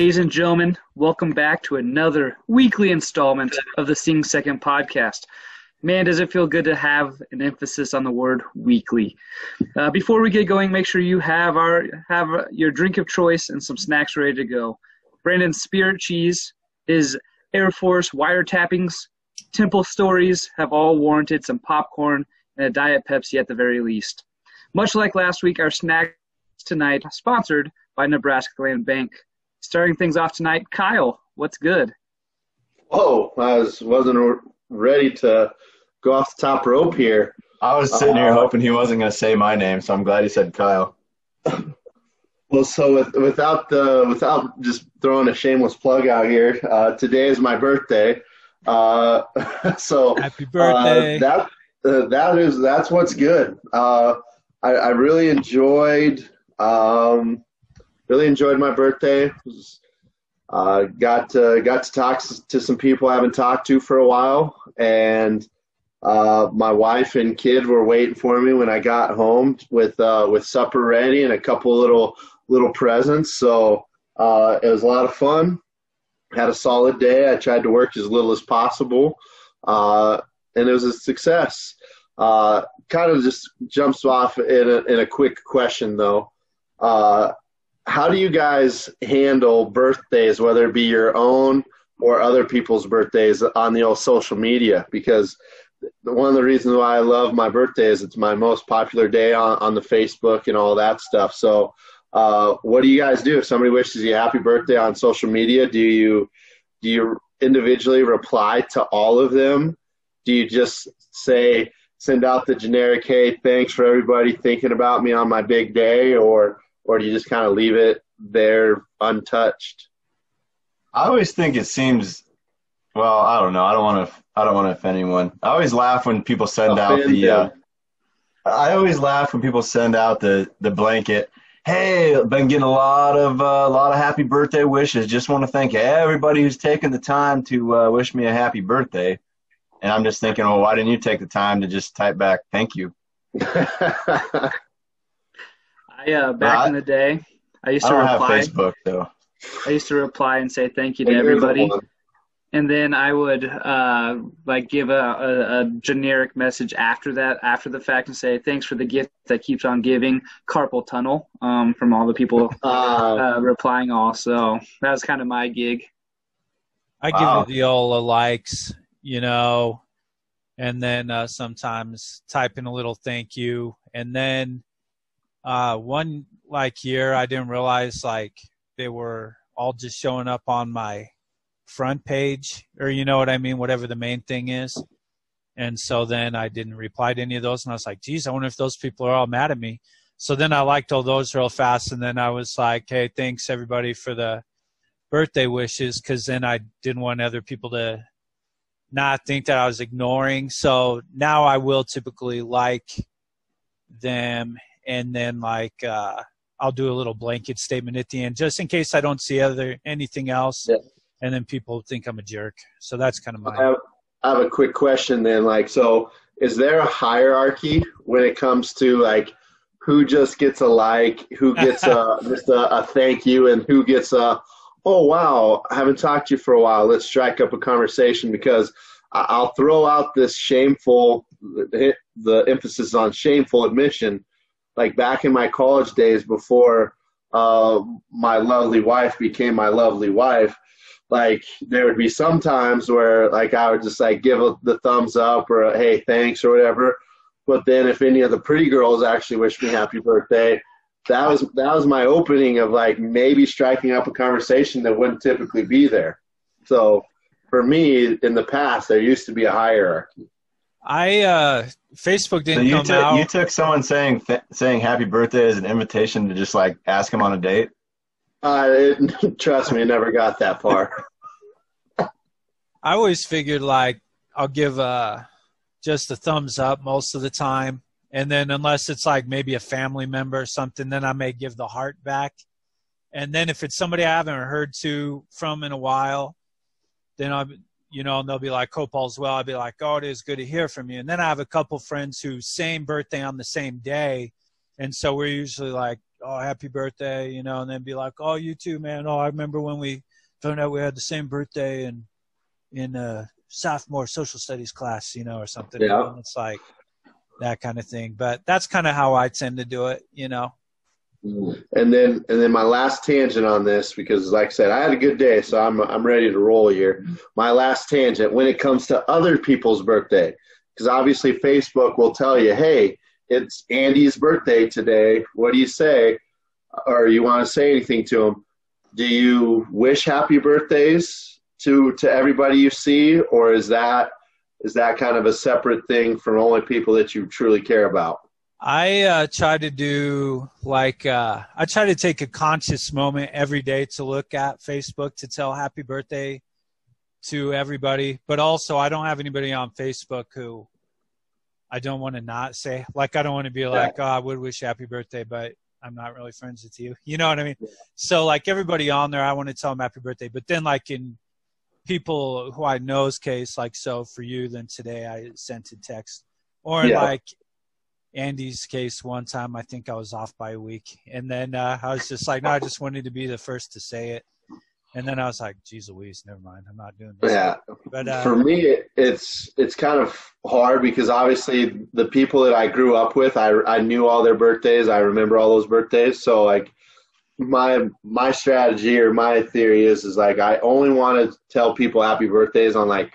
Ladies and gentlemen, welcome back to another weekly installment of the Sing Second podcast. Man, does it feel good to have an emphasis on the word weekly. Uh, before we get going, make sure you have our have your drink of choice and some snacks ready to go. Brandon's Spirit Cheese, his Air Force wiretappings, Temple Stories have all warranted some popcorn and a Diet Pepsi at the very least. Much like last week, our snacks tonight sponsored by Nebraska Land Bank. Starting things off tonight, Kyle, what's good? Oh, I was wasn't ready to go off the top rope here. I was sitting uh, here hoping he wasn't going to say my name, so I'm glad he said Kyle. well, so with, without the without just throwing a shameless plug out here, uh, today is my birthday. Uh, so happy birthday! Uh, that uh, that is that's what's good. Uh, I, I really enjoyed um, really enjoyed my birthday. Uh, got to, got to talk to some people I haven't talked to for a while, and uh, my wife and kid were waiting for me when I got home with uh, with supper ready and a couple little little presents. So uh, it was a lot of fun. Had a solid day. I tried to work as little as possible, uh, and it was a success. Uh, kind of just jumps off in a, in a quick question though. How do you guys handle birthdays, whether it be your own or other people's birthdays on the old social media? Because one of the reasons why I love my birthday is it's my most popular day on, on the Facebook and all that stuff. So, uh, what do you guys do if somebody wishes you happy birthday on social media? Do you do you individually reply to all of them? Do you just say send out the generic hey thanks for everybody thinking about me on my big day or or do you just kind of leave it there untouched? I always think it seems. Well, I don't know. I don't want to. I don't want to offend anyone. I always laugh when people send offend out the. Uh, I always laugh when people send out the the blanket. Hey, I've been getting a lot of uh, a lot of happy birthday wishes. Just want to thank everybody who's taken the time to uh, wish me a happy birthday. And I'm just thinking, well, why didn't you take the time to just type back, thank you? I uh, back uh, in the day, I used to I reply. have Facebook though. I used to reply and say thank you to everybody, and then I would uh, like give a, a, a, generic message after that, after the fact, and say thanks for the gift that keeps on giving. Carpal tunnel um, from all the people uh, uh replying. Also, that was kind of my gig. I give wow. the old likes, you know, and then uh, sometimes type in a little thank you, and then uh, one like year, I didn't realize like they were all just showing up on my front page, or you know what I mean, whatever the main thing is. And so then I didn't reply to any of those, and I was like, "Geez, I wonder if those people are all mad at me." So then I liked all those real fast, and then I was like, "Hey, thanks everybody for the birthday wishes," because then I didn't want other people to not think that I was ignoring. So now I will typically like them and then like uh, I'll do a little blanket statement at the end just in case I don't see other anything else, yeah. and then people think I'm a jerk. So that's kind of my. I have, I have a quick question then. Like, so is there a hierarchy when it comes to like who just gets a like, who gets a just a, a thank you, and who gets a oh wow, I haven't talked to you for a while. Let's strike up a conversation because I'll throw out this shameful the emphasis on shameful admission like back in my college days before uh, my lovely wife became my lovely wife, like there would be some times where like I would just like give the thumbs up or a, hey thanks or whatever. But then if any of the pretty girls actually wished me happy birthday, that was that was my opening of like maybe striking up a conversation that wouldn't typically be there. So for me in the past there used to be a hierarchy. I uh, Facebook didn't so you come took, out. You took someone saying th- saying happy birthday as an invitation to just like ask him on a date. Uh, it, trust me, it never got that far. I always figured like I'll give uh, just a thumbs up most of the time, and then unless it's like maybe a family member or something, then I may give the heart back. And then if it's somebody I haven't heard to from in a while, then I'll you know, and they'll be like, Copal as well. I'll be like, oh, it is good to hear from you. And then I have a couple friends who same birthday on the same day. And so we're usually like, oh, happy birthday, you know, and then be like, oh, you too, man. Oh, I remember when we found out we had the same birthday and in a uh, sophomore social studies class, you know, or something. Yeah. And it's like that kind of thing. But that's kind of how I tend to do it, you know. And then and then my last tangent on this because like I said, I had a good day, so I'm I'm ready to roll here. My last tangent when it comes to other people's birthday, because obviously Facebook will tell you, hey, it's Andy's birthday today. What do you say? Or you want to say anything to him? Do you wish happy birthdays to to everybody you see, or is that is that kind of a separate thing from only people that you truly care about? I uh, try to do like uh, I try to take a conscious moment every day to look at Facebook to tell happy birthday to everybody, but also I don't have anybody on Facebook who I don't want to not say like I don't want to be like oh I would wish happy birthday, but I'm not really friends with you. You know what I mean? So like everybody on there, I want to tell them happy birthday, but then like in people who I know's case, like so for you, then today I sent a text or Yeah. like Andy's case one time, I think I was off by a week. And then uh, I was just like, no, I just wanted to be the first to say it. And then I was like, geez Louise, never mind. I'm not doing this. Yeah, But uh, for me, it- it's it's kind of hard because obviously the people that I grew up with, I I knew all their birthdays. I remember all those birthdays. So like my my strategy or my theory is is like I only want to tell people happy birthdays on like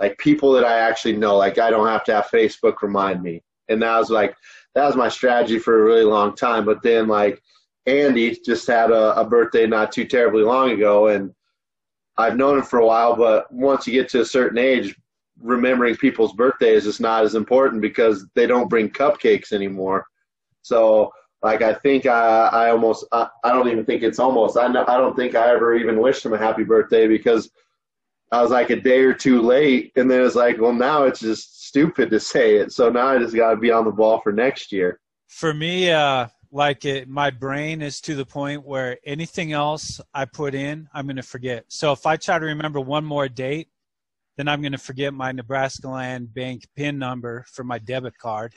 like people that I actually know. Like I don't have to have Facebook remind me. And that was like that was my strategy for a really long time. But then like Andy just had a, a birthday not too terribly long ago and I've known him for a while, but once you get to a certain age, remembering people's birthdays is not as important because they don't bring cupcakes anymore. So, like, I think I, I almost, I, I don't even think it's almost, I, know, I don't think I ever even wished him a happy birthday because I was like a day or two late. And then it's like, well, now it's just stupid to say it. So now I just got to be on the ball for next year. for me, uh, like it, my brain is to the point where anything else I put in, I'm going to forget. So if I try to remember one more date, then I'm going to forget my Nebraska Land Bank PIN number for my debit card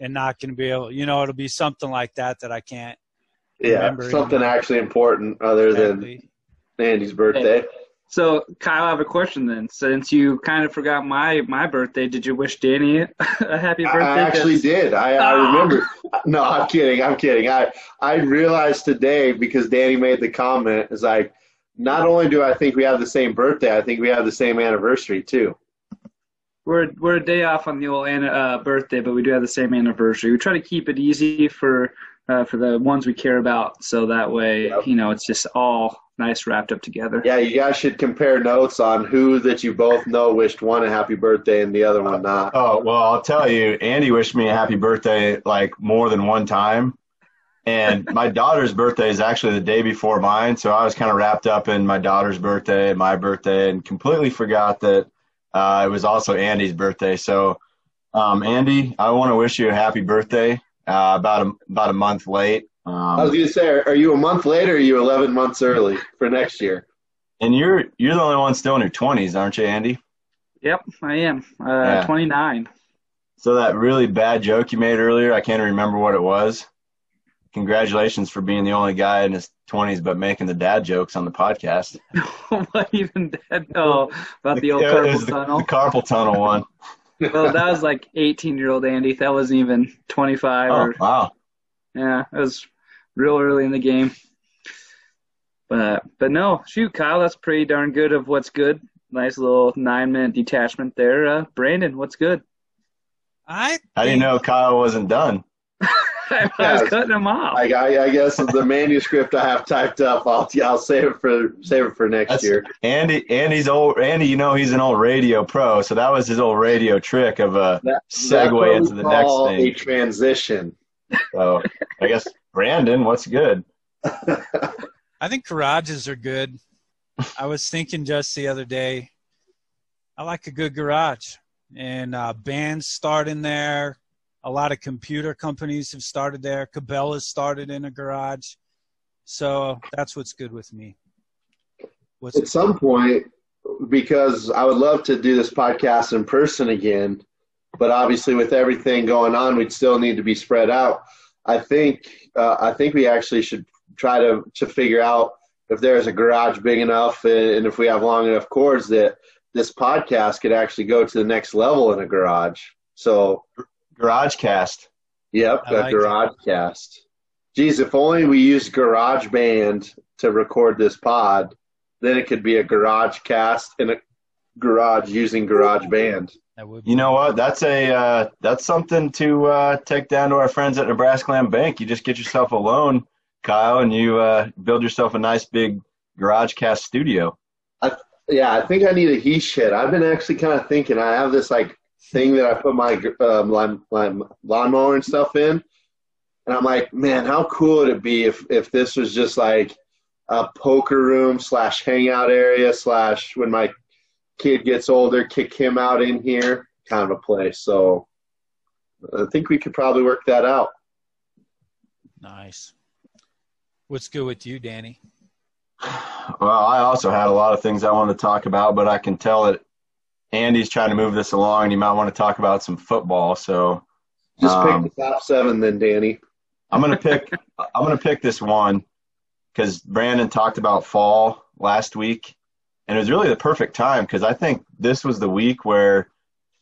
and not going to be able, you know, it'll be something like that that I can't Yeah. Remember, something you actually important other than. Andy's birthday. So, Kyle, I have a question then. Since you kind of forgot my my birthday, did you wish Danny a happy birthday? I actually did. I, I Ah. remember. No, I'm kidding. I'm kidding. I I realized today because Danny made the comment. Is like, not only do I think we have the same birthday, I think we have the same anniversary too. We're we're a day off on the old uh, birthday, but we do have the same anniversary. We try to keep it easy for uh, for the ones we care about, so that way Yep. you know it's just all nice wrapped up together. Yeah, you guys should compare notes on who that you both know wished one a happy birthday and the other one not. Oh well, I'll tell you, Andy wished me a happy birthday like more than one time, and my daughter's birthday is actually the day before mine, so I was kind of wrapped up in my daughter's birthday and my birthday, and completely forgot that uh, it was also Andy's birthday. So, um, Andy, I want to wish you a happy birthday. Uh, about a about a month late, I was um, gonna say, are, are you a month late or are you 11 months early for next year? and you're you're the only one still in your twenties, aren't you, Andy? Yep, I am. Uh, Yeah. 29. So that really bad joke you made earlier, I can't remember what it was. Congratulations for being the only guy in his 20s but making the dad jokes on the podcast. what even that? Oh, about the old It carpal was the, tunnel. the carpal tunnel one. well, that was like 18 year old Andy. That wasn't even 25 Oh, or wow. yeah, it was real early in the game. But but no, shoot, Kyle, that's pretty darn good of what's good. Nice little nine minute detachment there. Uh, Brandon, what's good? I How do you think- know Kyle wasn't done? I was cutting him off. I, I, I guess the manuscript I have typed up, I'll, I'll save it for save it for next That's- year. Andy, Andy's old. Andy, you know he's an old radio pro, so that was his old radio trick of a That, segue that's into the next thing. A transition. So I guess Brandon, what's good? I think garages are good. I was thinking just the other day, I like a good garage, and uh, bands start in there. A lot of computer companies have started there. Cabela's started in a garage, so that's what's good with me. What's At some point, because I would love to do this podcast in person again, but obviously with everything going on, we'd still need to be spread out. I think uh, I think we actually should try to to figure out if there's a garage big enough and if we have long enough cords that this podcast could actually go to the next level in a garage. So garage cast. Yep, a like garage it. cast. Geez, if only we used Garage Band to record this pod, then it could be a garage cast in a garage using Garage Band. You know what? That's a uh, that's something to uh, take down to our friends at Nebraska Land Bank. You just get yourself a loan, Kyle, and you uh, build yourself a nice big garage cast studio. I, yeah, I think I need a he shed. I've been actually kind of thinking. I have this like thing that I put my um, lawn, lawn, lawnmower and stuff in, and I'm like, man, how cool would it be if if this was just like a poker room slash hangout area slash when my kid gets older, kick him out in here kind of a place. So I think we could probably work that out. Nice. What's good with you, Danny? Well, I also had a lot of things I wanted to talk about, but I can tell that Andy's trying to move this along, and you might want to talk about some football. So, just um, pick the top seven, then, Danny. I'm gonna pick. I'm gonna pick this one because Brandon talked about fall last week, and it was really the perfect time because I think this was the week where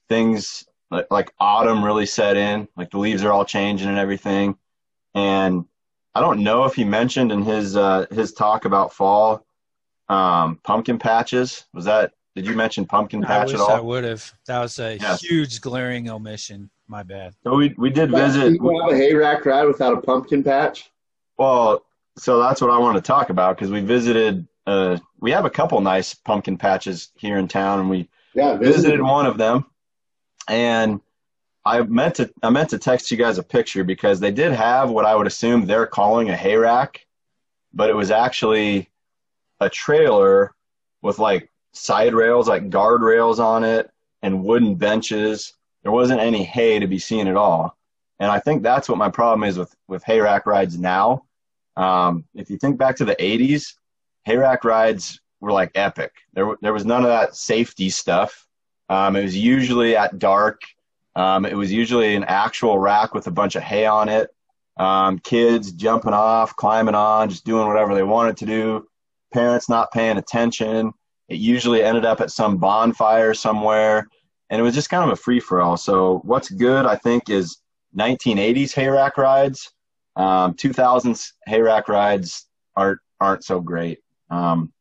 things like, like autumn really set in, like the leaves are all changing and everything. And I don't know if he mentioned in his uh, his talk about fall um, pumpkin patches. Was that did you mention pumpkin patch at all? I would have. That was a yes. huge glaring omission. My bad. So we we did visit. You have a hay rack ride without a pumpkin patch? Well, so that's what I want to talk about because we visited. Uh, we have a couple nice pumpkin patches here in town, and we yeah, visited. visited one of them. And I meant to I meant to text you guys a picture because they did have what I would assume they're calling a hay rack, but it was actually a trailer with like side rails, like guardrails on it, and wooden benches. There wasn't any hay to be seen at all. And I think that's what my problem is with, with hay rack rides now. Um, if you think back to the 80s, hay rack rides were like epic. There, there was none of that safety stuff. Um, it was usually at dark. Um, it was usually an actual rack with a bunch of hay on it. Um, kids jumping off, climbing on, just doing whatever they wanted to do. Parents not paying attention. It usually ended up at some bonfire somewhere, and it was just kind of a free for all. So what's good, I think, is 1980s hayrack rides. Um, 2000s hayrack rides aren't aren't so great. Um,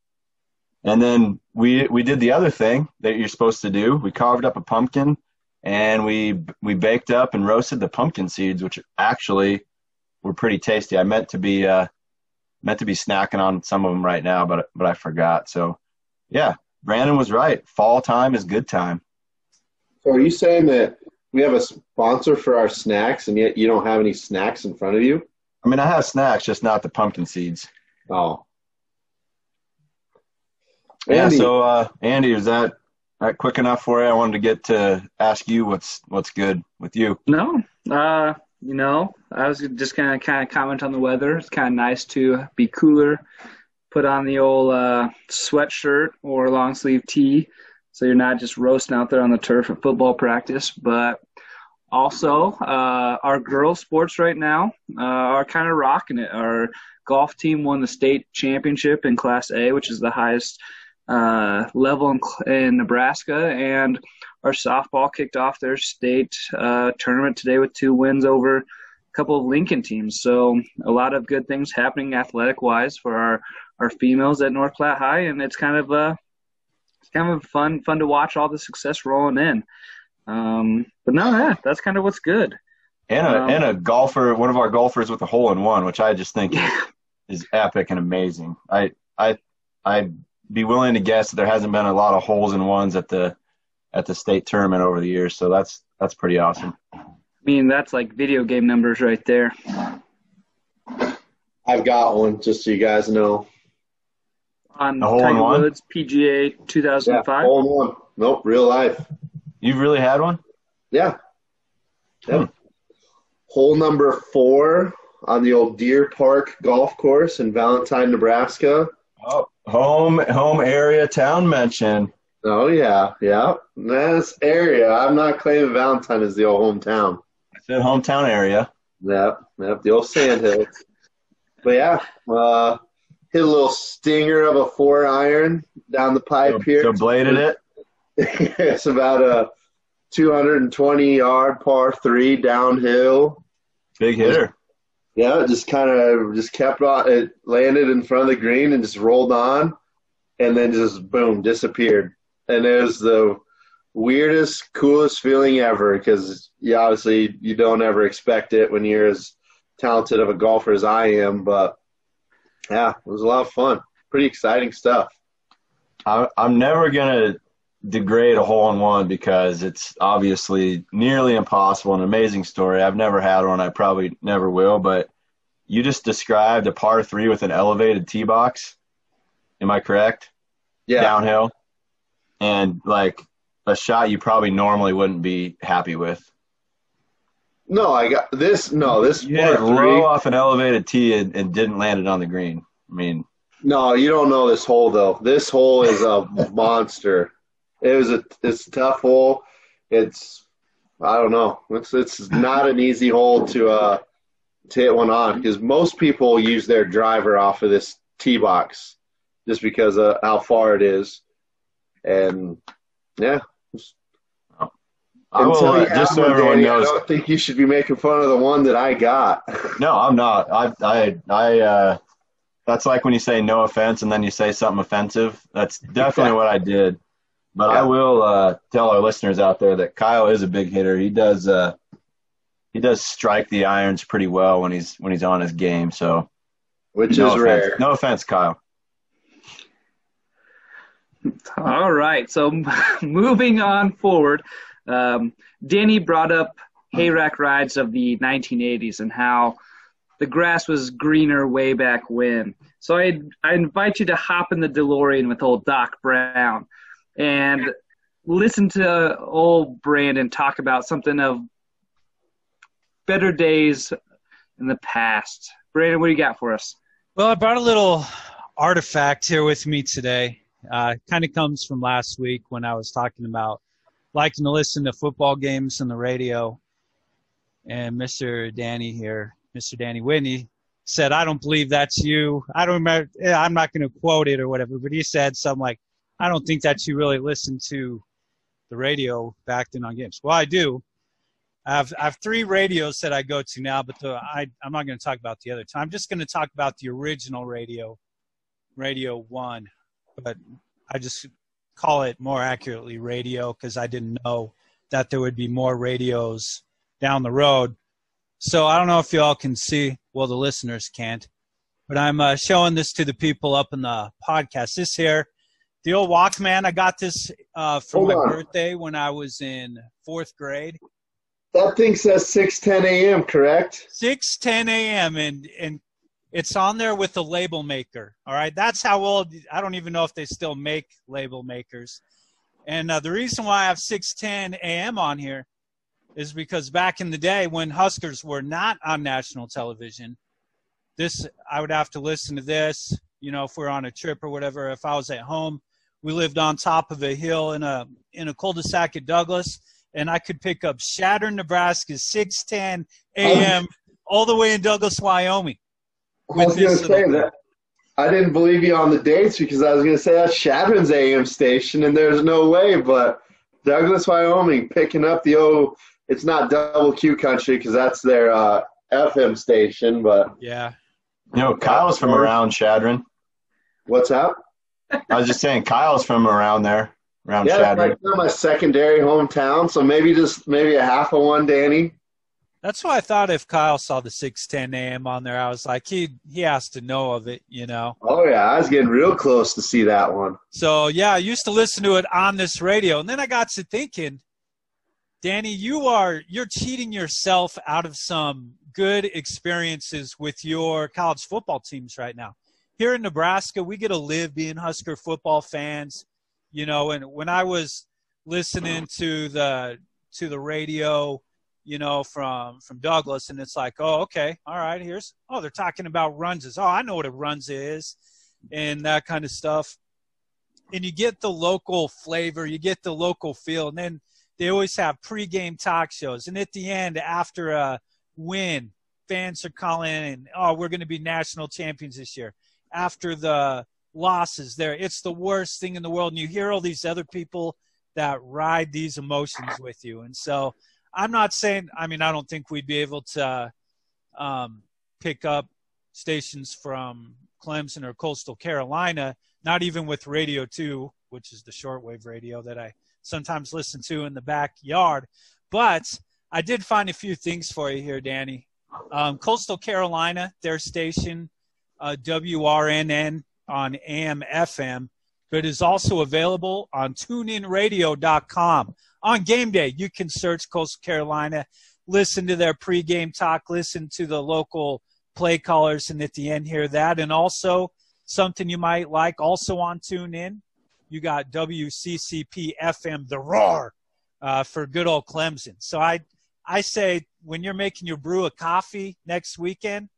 and then we we did the other thing that you're supposed to do. We carved up a pumpkin and we we baked up and roasted the pumpkin seeds, which actually were pretty tasty. I meant to be uh, meant to be snacking on some of them right now, but but I forgot. So yeah, Brandon was right. Fall time is good time. So are you saying that we have a sponsor for our snacks and yet you don't have any snacks in front of you? I mean, I have snacks, just not the pumpkin seeds. Oh. Andy. Yeah, so uh, Andy, is that that quick enough for you? I wanted to get to ask you what's what's good with you. No, uh, you know, I was just gonna kind of comment on the weather. It's kind of nice to be cooler put on the old uh, sweatshirt or long sleeve tee so you're not just roasting out there on the turf at football practice. But also, uh, our girls' sports right now uh, are kind of rocking it. Our golf team won the state championship in Class A, which is the highest uh, level in, in, Nebraska, and our softball kicked off their state uh, tournament today with two wins over a couple of Lincoln teams. So a lot of good things happening athletic wise for our our females at North Platte High, and it's kind of uh, it's kind of fun fun to watch all the success rolling in. Um, but no, yeah, that's kind of what's good. And a um, and a golfer, one of our golfers with a hole in one, which I just think yeah. is, is epic and amazing. I I I'd be willing to guess that there hasn't been a lot of holes in ones at the at the state tournament over the years, so that's that's pretty awesome. I mean, that's like video game numbers right there. I've got one, just so you guys know on Tiger Woods PGA 2005? Yeah, hole in one. Nope, real life. You've really had one? Yeah. Yep. Hmm. Hole number four on the old Deer Park Golf Course in Valentine, Nebraska. Oh, home home area town mention. Oh yeah, yeah. This area. I'm not claiming Valentine is the old hometown. I said hometown area. Yep, yep, the old sand hills. But yeah, uh, hit a little stinger of a four iron down the pipe So, here. so bladed it. it's about a 220 yard par three downhill. Big hitter. Yeah, it just kind of just kept on. It landed in front of the green and just rolled on, and then just boom disappeared. And it was the weirdest, coolest feeling ever because you obviously you don't ever expect it when you're as talented of a golfer as I am. But yeah, it was a lot of fun. Pretty exciting stuff. I, I'm never gonna degrade a hole in one because it's obviously nearly impossible. An amazing story. I've never had one. I probably never will. But you just described a par three with an elevated tee box. Am I correct? Yeah, Downhill, and like a shot you probably normally wouldn't be happy with. No, I got this. No, this You par three. off an elevated tee and, and didn't land it on the green. I mean, No, you don't know this hole though. This hole is a monster. It was a it's a tough hole. It's I don't know. It's it's not an easy hole to uh to hit one on because most people use their driver off of this tee box just because of how far it is. And yeah, I will, until you uh, just so everyone Danny, knows. I don't think you should be making fun of the one that I got. No, I'm not. I, I, I, uh, that's like when you say no offense and then you say something offensive. That's definitely what I did. But Yeah. I will uh, tell our listeners out there that Kyle is a big hitter. He does, uh, he does strike the irons pretty well when he's when he's on his game. So Which no is offense. rare. No offense, Kyle. All right. So moving on forward, um, Danny brought up hayrack rides of the 1980s and how the grass was greener way back when. So I I invite you to hop in the DeLorean with old Doc Brown and listen to old Brandon talk about something of better days in the past. Brandon, what do you got for us? Well, I brought a little artifact here with me today. Uh, kind of comes from last week when I was talking about liking to listen to football games on the radio. And Mr. Danny here, Mr. Danny Whitney, said, I don't believe that's you. I don't remember, I'm not going to quote it or whatever, but he said something like, I don't think that you really listened to the radio back then on games. Well, I do. I have, I have three radios that I go to now, but the, I, I'm not going to talk about the other two. I'm just going to talk about the original radio, Radio One, but I just call it more accurately radio because I didn't know that there would be more radios down the road. So I don't know if you all can see. Well, the listeners can't, but I'm uh, showing this to the people up in the podcast. This here, the old Walkman. I got this uh, for Hold my on. birthday when I was in fourth grade. That thing says 6:10 a.m. Correct? six ten a.m. and and it's on there with the label maker. All right, that's how old. I don't even know if they still make label makers. And uh, the reason why I have six ten a.m. on here is because back in the day when Huskers were not on national television, this I would have to listen to this. You know, if we're on a trip or whatever. If I was at home, we lived on top of a hill in a in a cul-de-sac at Douglas, and I could pick up Chadron, Nebraska, six ten a.m. all the way in Douglas, Wyoming. I was going to say that. I didn't believe you on the dates because I was going to say that's Chadron's AM station, and there's no way. But Douglas, Wyoming, picking up the O. It's not double Q country because that's their uh, FM station. But Yeah, You know, Kyle's from around Chadron. what's up? I was just saying, Kyle's from around there, around Yeah, Chadron. it's like my secondary hometown. So maybe just maybe a half of one, Danny. That's why I thought if Kyle saw the six ten a.m. on there, I was like, he he has to know of it, you know. Oh yeah, I was getting real close to see that one. So yeah, I used to listen to it on this radio, and then I got to thinking, Danny, you are you're cheating yourself out of some good experiences with your college football teams right now. Here in Nebraska, we get to live being Husker football fans, you know. And when I was listening to the to the radio, you know, from from Douglas, and it's like, oh, okay, all right, here's oh, they're talking about runs. is Oh, I know what a runs is, and that kind of stuff and you get the local flavor, you get the local feel, and then they always have pregame talk shows. And at the end, after a win, fans are calling and oh, we're going to be national champions this year. After the losses, there, it's the worst thing in the world, and you hear all these other people that ride these emotions with you, and so I'm not saying. I mean, I don't think we'd be able to um, pick up stations from Clemson or Coastal Carolina, not even with Radio 2, which is the shortwave radio that I sometimes listen to in the backyard. But I did find a few things for you here, Danny. Um, Coastal Carolina, their station, uh, WRNN on AM FM, but is also available on tuneinradio.com. On game day, you can search Coastal Carolina, listen to their pregame talk, listen to the local play callers, and at the end, hear that. And also, something you might like also on TuneIn, you got WCCP FM, The Roar, uh, for good old Clemson. So I, I say when you're making your brew of coffee next weekend,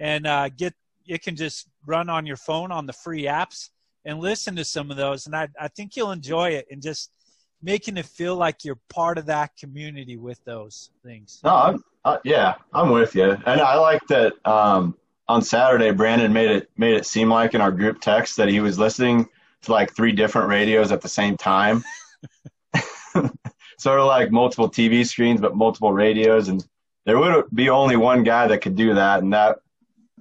and uh, get it can just run on your phone on the free apps and listen to some of those, and I, I think you'll enjoy it and just making it feel like you're part of that community with those things. No, I'm, uh, yeah, I'm with you, and I like that. Um, on Saturday, Brandon made it made it seem like in our group text that he was listening to like three different radios at the same time. sort of like multiple TV screens, but multiple radios. And there would be only one guy that could do that, and that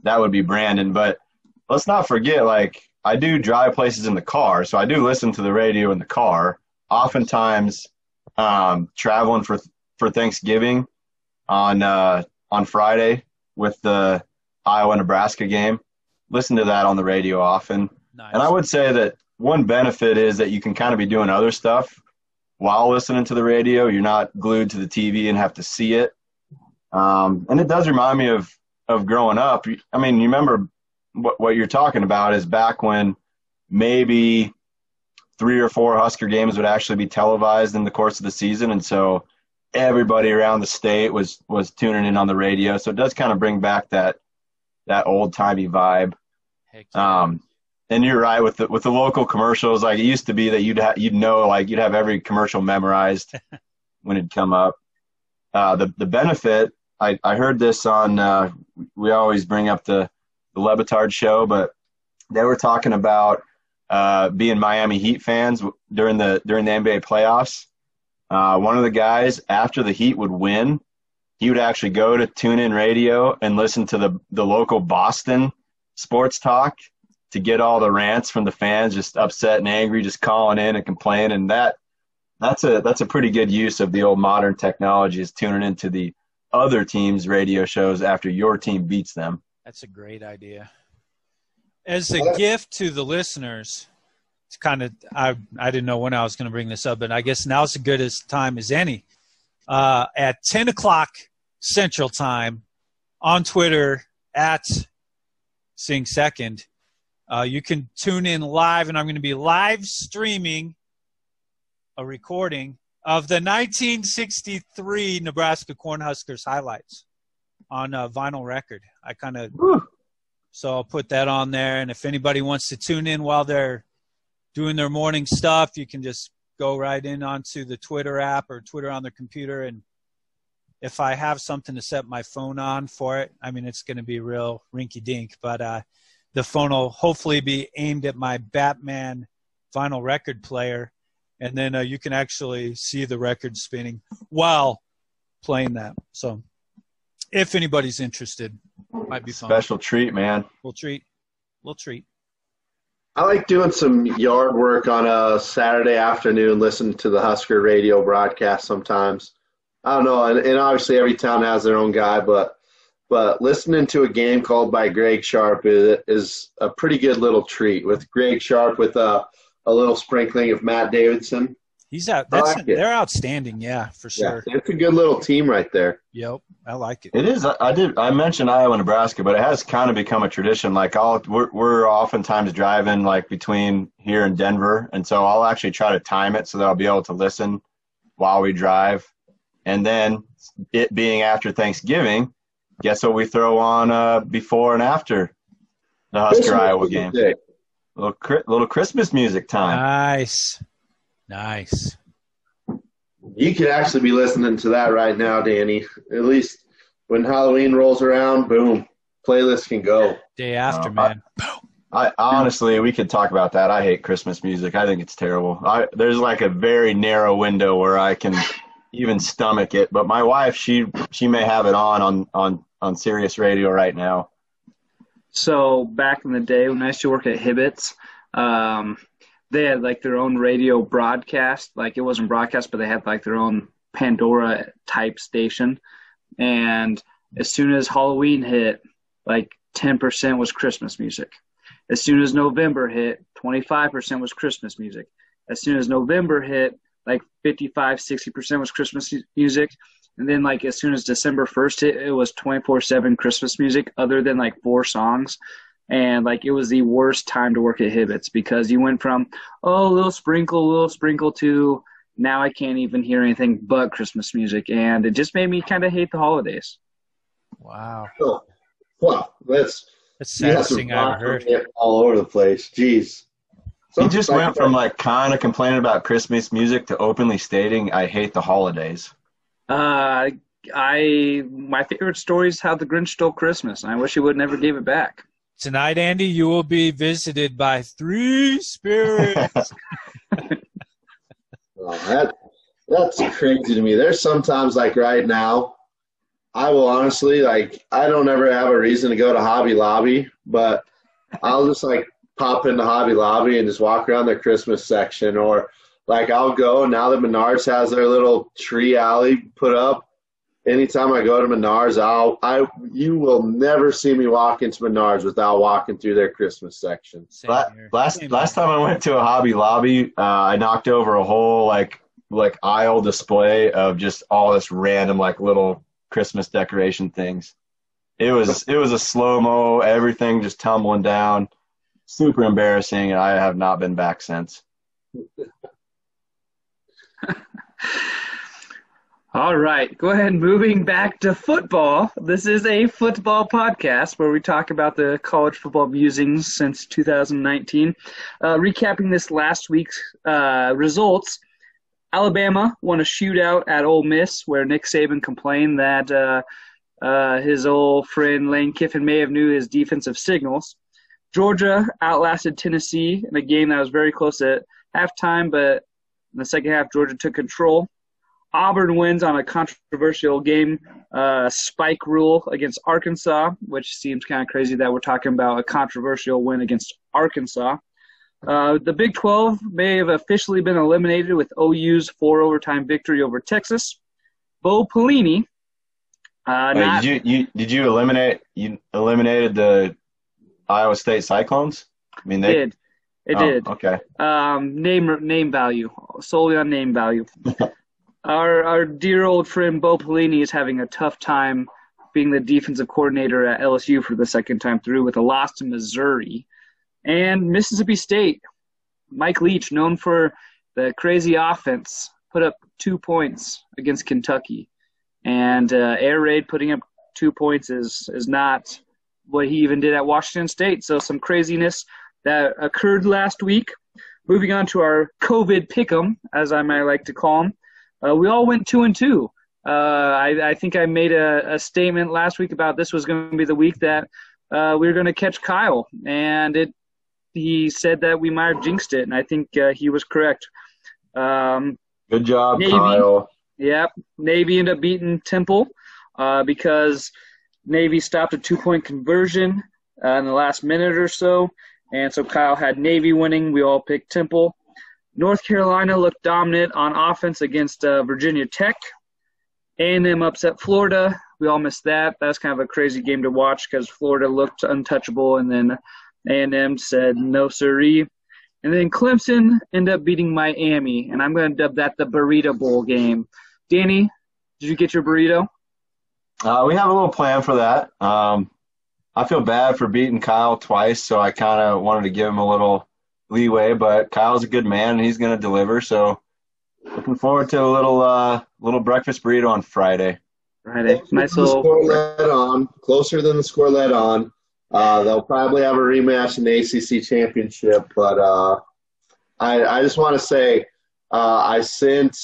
that would be Brandon. But let's not forget, like I do drive places in the car, so I do listen to the radio in the car. Oftentimes, um, traveling for for Thanksgiving on uh, on Friday with the Iowa Nebraska game, listen to that on the radio often. Nice. And I would say that one benefit is that you can kind of be doing other stuff while listening to the radio. You're not glued to the TV and have to see it. Um, and it does remind me of of growing up. I mean, you remember what what you're talking about is back when maybe three or four Husker games would actually be televised in the course of the season, and so everybody around the state was was tuning in on the radio. So it does kind of bring back that that old timey vibe. Um, and you're right with the with the local commercials. Like it used to be that you'd ha- you'd know like you'd have every commercial memorized when it'd come up. Uh, the the benefit I, I heard this on uh, we always bring up the the Le Batard show, but they were talking about uh, being Miami Heat fans during the during the NBA playoffs. Uh, one of the guys after the Heat would win, he would actually go to tune in radio and listen to the the local Boston sports talk to get all the rants from the fans, just upset and angry, just calling in and complaining. And that that's a that's a pretty good use of the old modern technology is tuning into the other teams' radio shows after your team beats them. That's a great idea. As a gift to the listeners, it's kind of I I didn't know when I was going to bring this up, but I guess now's as good as time as any. Uh, at ten o'clock Central Time on Twitter at Sing Second uh, you can tune in live, and I'm going to be live streaming a recording of the 1963 Nebraska Cornhuskers highlights on a vinyl record. I kind of so I'll put that on there, and if anybody wants to tune in while they're doing their morning stuff, you can just go right in onto the Twitter app or Twitter on their computer. And if I have something to set my phone on for it, I mean, it's going to be real rinky dink, but uh, the phone will hopefully be aimed at my Batman vinyl record player, and then uh, you can actually see the record spinning while playing that. So, if anybody's interested, might be fun. Special treat, man. We'll treat. We'll treat. I like doing some yard work on a Saturday afternoon, listening to the Husker radio broadcast sometimes. I don't know, and, and obviously every town has their own guy, but but listening to a game called by Greg Sharpe is, is a pretty good little treat. With Greg Sharpe with a, a little sprinkling of Matt Davidson. He's out. That's like they're outstanding. Yeah, for sure. Yeah, it's a good little team right there. Yep, I like it. It is. I did. I mentioned Iowa, Nebraska, but it has kind of become a tradition. Like I'll, we're, we're oftentimes driving like between here and Denver, and so I'll actually try to time it so that I'll be able to listen while we drive. And then it being after Thanksgiving, guess what we throw on uh, before and after the Husker Christmas Iowa game? Day. Little little Christmas music time. Nice, nice. You could actually be listening to that right now, Danny. At least when Halloween rolls around, boom, playlist can go. Day after, uh, man. I, I honestly, we could talk about that. I hate Christmas music. I think it's terrible. I, there's like a very narrow window where I can even stomach it. But my wife, she she may have it on on on on Sirius Radio right now. So back in the day when I used to work at Hibbett's, um, they had like their own radio broadcast. Like it wasn't broadcast, but they had like their own Pandora type station. And as soon as Halloween hit, like 10% was Christmas music. As soon as November hit, 25% was Christmas music. As soon as November hit, like 55, 60% was Christmas music. And then, like, as soon as December 1st hit, it was 24 7 Christmas music, other than like four songs. And, like, it was the worst time to work at Hibbett's because you went from, oh, a little sprinkle, a little sprinkle to now I can't even hear anything but Christmas music. And it just made me kind of hate the holidays. Wow. Oh, well, that's that's the saddest thing I ever heard. All over the place. Jeez. He just went from like kind of complaining about Christmas music to openly stating, "I hate the holidays." Uh, I my favorite story is how the Grinch stole Christmas. and I wish he would never gave it back. Tonight, Andy, you will be visited by three spirits. oh, that that's crazy to me. There's sometimes like right now, I will honestly like I don't ever have a reason to go to Hobby Lobby, but I'll just like pop into Hobby Lobby and just walk around the Christmas section, or like I'll go now that Menards has their little tree alley put up. Anytime I go to Menards, I'll I you will never see me walk into Menards without walking through their Christmas section. last last time I went to a Hobby Lobby, uh, I knocked over a whole like like aisle display of just all this random like little Christmas decoration things. It was it was a slow mo, everything just tumbling down. Super embarrassing, and I have not been back since. All right, go ahead. Moving back to football. This is a football podcast where we talk about the college football musings since 2019. Uh, recapping this last week's uh, results, Alabama won a shootout at Ole Miss where Nick Saban complained that uh, uh, his old friend Lane Kiffin may have knew his defensive signals. Georgia outlasted Tennessee in a game that was very close at halftime, but in the second half, Georgia took control. Auburn wins on a controversial game uh, spike rule against Arkansas, which seems kind of crazy that we're talking about a controversial win against Arkansas. Uh, the Big 12 may have officially been eliminated with OU's four overtime victory over Texas. Bo Pelini. Uh, Wait, not, did you, you did you eliminate you eliminated the Iowa State Cyclones? I mean, they did. It oh, did. Okay. Um, name name value solely on name value. our our dear old friend Bo Pelini is having a tough time being the defensive coordinator at LSU for the second time through with a loss to Missouri. And Mississippi State, Mike Leach, known for the crazy offense, put up two points against Kentucky. And uh, Air Raid putting up two points is is not what he even did at Washington State. So some craziness that occurred last week. Moving on to our COVID pick'em, as I might like to call them, uh, we all went two and two. Uh, I, I, think I made a, a, statement last week about this was going to be the week that uh, we were going to catch Kyle, and it he said that we might have jinxed it, and I think uh, he was correct. Um, Good job, Navy, Kyle. Yep, Navy ended up beating Temple uh, because Navy stopped a two-point conversion uh, in the last minute or so, and so Kyle had Navy winning. We all picked Temple. North Carolina looked dominant on offense against uh, Virginia Tech. A&M upset Florida. We all missed that. That's kind of a crazy game to watch because Florida looked untouchable, and then a&M said no siree. And then Clemson ended up beating Miami, and I'm going to dub that the Burrito Bowl game. Danny, did you get your burrito? Uh, we have a little plan for that. Um, I feel bad for beating Kyle twice, so I kind of wanted to give him a little leeway. But Kyle's a good man, and he's going to deliver. So looking forward to a little uh, little breakfast burrito on Friday. Friday, nice little. Score led on closer than the score led on. Uh, they'll probably have a rematch in the ACC championship, but uh, I, I, just want to say uh, I sent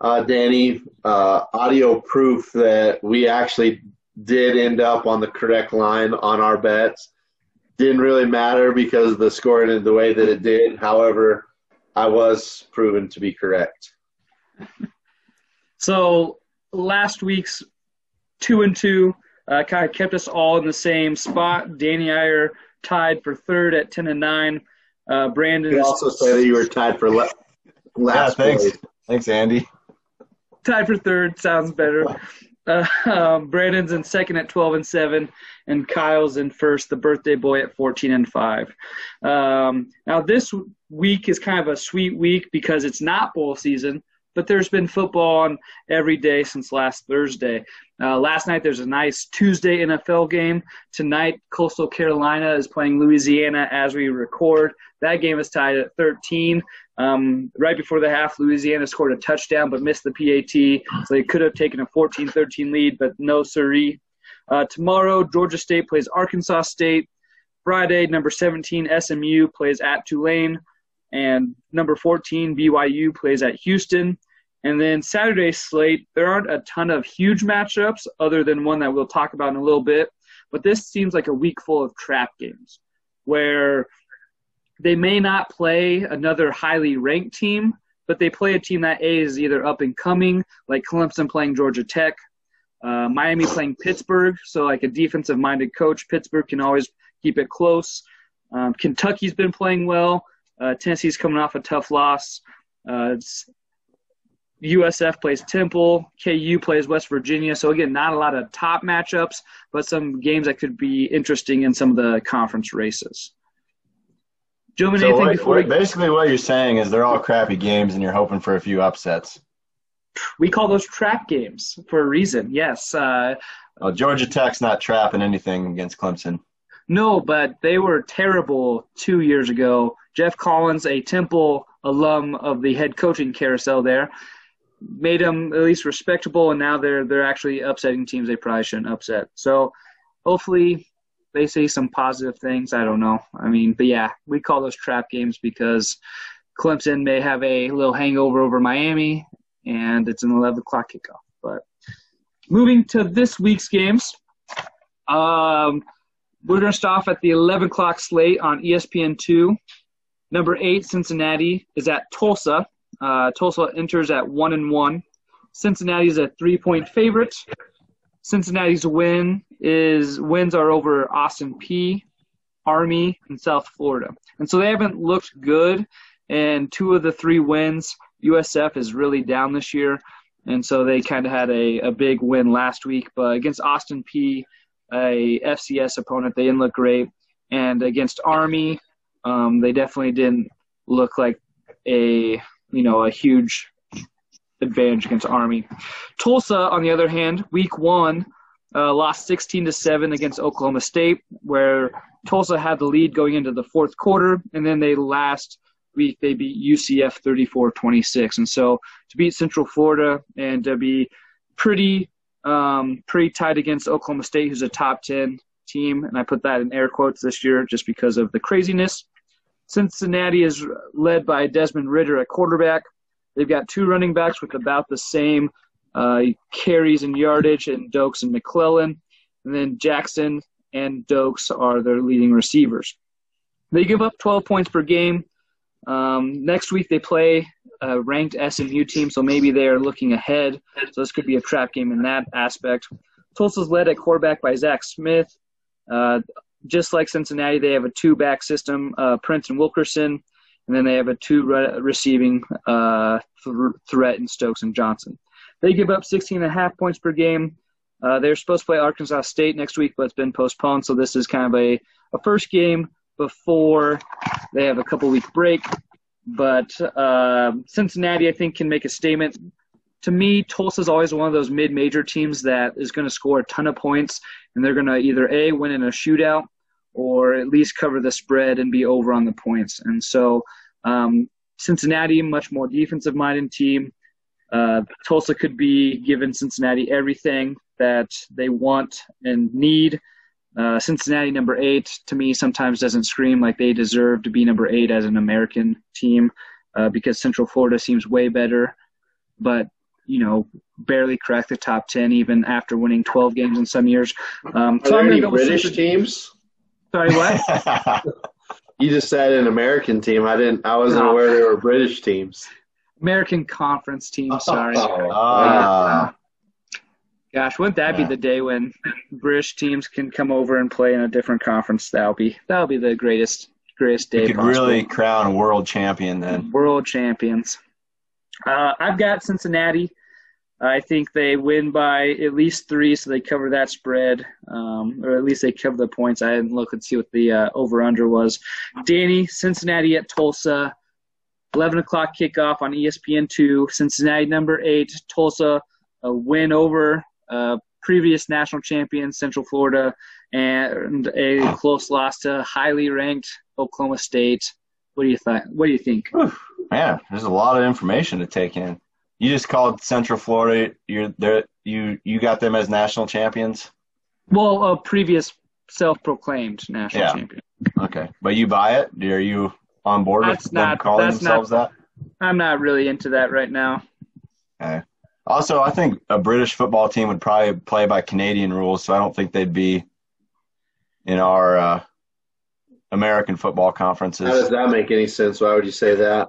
uh, Danny uh, audio proof that we actually did end up on the correct line on our bets. Didn't really matter because the score ended the way that it did. However, I was proven to be correct. So last week's two and two uh, kind of kept us all in the same spot. Danny Iyer tied for third at ten and nine. Uh, Brandon you also say that you were tied for le- last. Yeah, thanks, place. thanks, Andy. Tied for third sounds better. Uh, um, Brandon's in second at twelve and seven, and Kyle's in first. The birthday boy at fourteen and five. Um, now this week is kind of a sweet week because it's not bowl season but there's been football on every day since last Thursday. Uh, last night there's a nice Tuesday NFL game. Tonight Coastal Carolina is playing Louisiana as we record. That game is tied at 13. Um, right before the half, Louisiana scored a touchdown but missed the PAT, so they could have taken a 14-13 lead, but no siree. Uh, tomorrow Georgia State plays Arkansas State. Friday, number 17 SMU plays at Tulane and number 14 BYU plays at Houston. And then Saturday slate, there aren't a ton of huge matchups other than one that we'll talk about in a little bit. But this seems like a week full of trap games where they may not play another highly ranked team, but they play a team that A is either up and coming, like Clemson playing Georgia Tech, uh, Miami playing Pittsburgh. So, like a defensive minded coach, Pittsburgh can always keep it close. Um, Kentucky's been playing well. Uh, Tennessee's coming off a tough loss. Uh, USF plays Temple. KU plays West Virginia. So again, not a lot of top matchups, but some games that could be interesting in some of the conference races. Gentlemen, so anything what, before what, we... basically what you're saying is they're all crappy games, and you're hoping for a few upsets. We call those trap games for a reason. Yes. Uh, well, Georgia Tech's not trapping anything against Clemson. No, but they were terrible two years ago. Geoff Collins, a Temple alum of the head coaching carousel there, made them at least respectable, and now they're they're actually upsetting teams they probably shouldn't upset. So hopefully they say some positive things. I don't know. I mean, but yeah, we call those trap games because Clemson may have a little hangover over Miami, and it's an 11 o'clock kickoff. But moving to this week's games, um, we're going to start off at the 11 o'clock slate on ESPN2. Number eight, Cincinnati, is at Tulsa. Uh, Tulsa enters at one and one. Cincinnati is a three-point favorite. Cincinnati's win is wins are over Austin Peay, Army, and South Florida, and so they haven't looked good. And two of the three wins, USF is really down this year, and so they kind of had a, a big win last week. But against Austin Peay a FCS opponent. They didn't look great, and against Army, um, they definitely didn't look like a you know a huge advantage against Army. Tulsa, on the other hand, week one uh, lost 16 to seven against Oklahoma State, where Tulsa had the lead going into the fourth quarter, and then they last week they beat UCF 34-26. And so to beat Central Florida and to be pretty um, pretty tight against Oklahoma State, who's a top 10 team, and I put that in air quotes this year just because of the craziness. Cincinnati is led by Desmond Ridder at quarterback. They've got two running backs with about the same uh, carries and yardage, and Doaks and McClellan. And then Jackson and Doaks are their leading receivers. They give up 12 points per game. Um, next week they play a ranked SMU team, so maybe they are looking ahead. So this could be a trap game in that aspect. Tulsa's led at quarterback by Zach Smith. Uh, just like Cincinnati, they have a two-back system, uh, Prince and Wilkerson, and then they have a two re- receiving uh, th- threat in Stokes and Johnson. They give up 16 and a half points per game. Uh, they're supposed to play Arkansas State next week, but it's been postponed, so this is kind of a, a first game before they have a couple week break. But uh, Cincinnati, I think, can make a statement. To me, Tulsa is always one of those mid-major teams that is going to score a ton of points, and they're going to either a win in a shootout or at least cover the spread and be over on the points. And so, um, Cincinnati, much more defensive-minded team. Uh, Tulsa could be giving Cincinnati everything that they want and need. Uh, Cincinnati, number eight, to me sometimes doesn't scream like they deserve to be number eight as an American team uh, because Central Florida seems way better. But you know, barely crack the top 10 even after winning 12 games in some years. Um, Are so there any British teams? Sorry, what? you just said an American team. I didn't. I wasn't aware there were British teams. American Conference team. Sorry. Oh, uh, Gosh, wouldn't that yeah. be the day when British teams can come over and play in a different conference? That'll be that'll be the greatest greatest day. You could possible. really crown a world champion then. World champions. Uh, I've got Cincinnati. I think they win by at least three, so they cover that spread, um, or at least they cover the points. I didn't look and see what the uh, over under was. Danny, Cincinnati at Tulsa, 11 o'clock kickoff on ESPN two. Cincinnati number eight, Tulsa a win over uh, previous national champion Central Florida, and a close loss to highly ranked Oklahoma State. What do you think? What do you think? Man, there's a lot of information to take in. You just called Central Florida. You're there. You you got them as national champions. Well, a previous self-proclaimed national yeah. champion. Okay, but you buy it? Are you on board that's with not, them calling themselves not, that? I'm not really into that right now. Okay. Also, I think a British football team would probably play by Canadian rules, so I don't think they'd be in our uh, American football conferences. How does that make any sense? Why would you say that?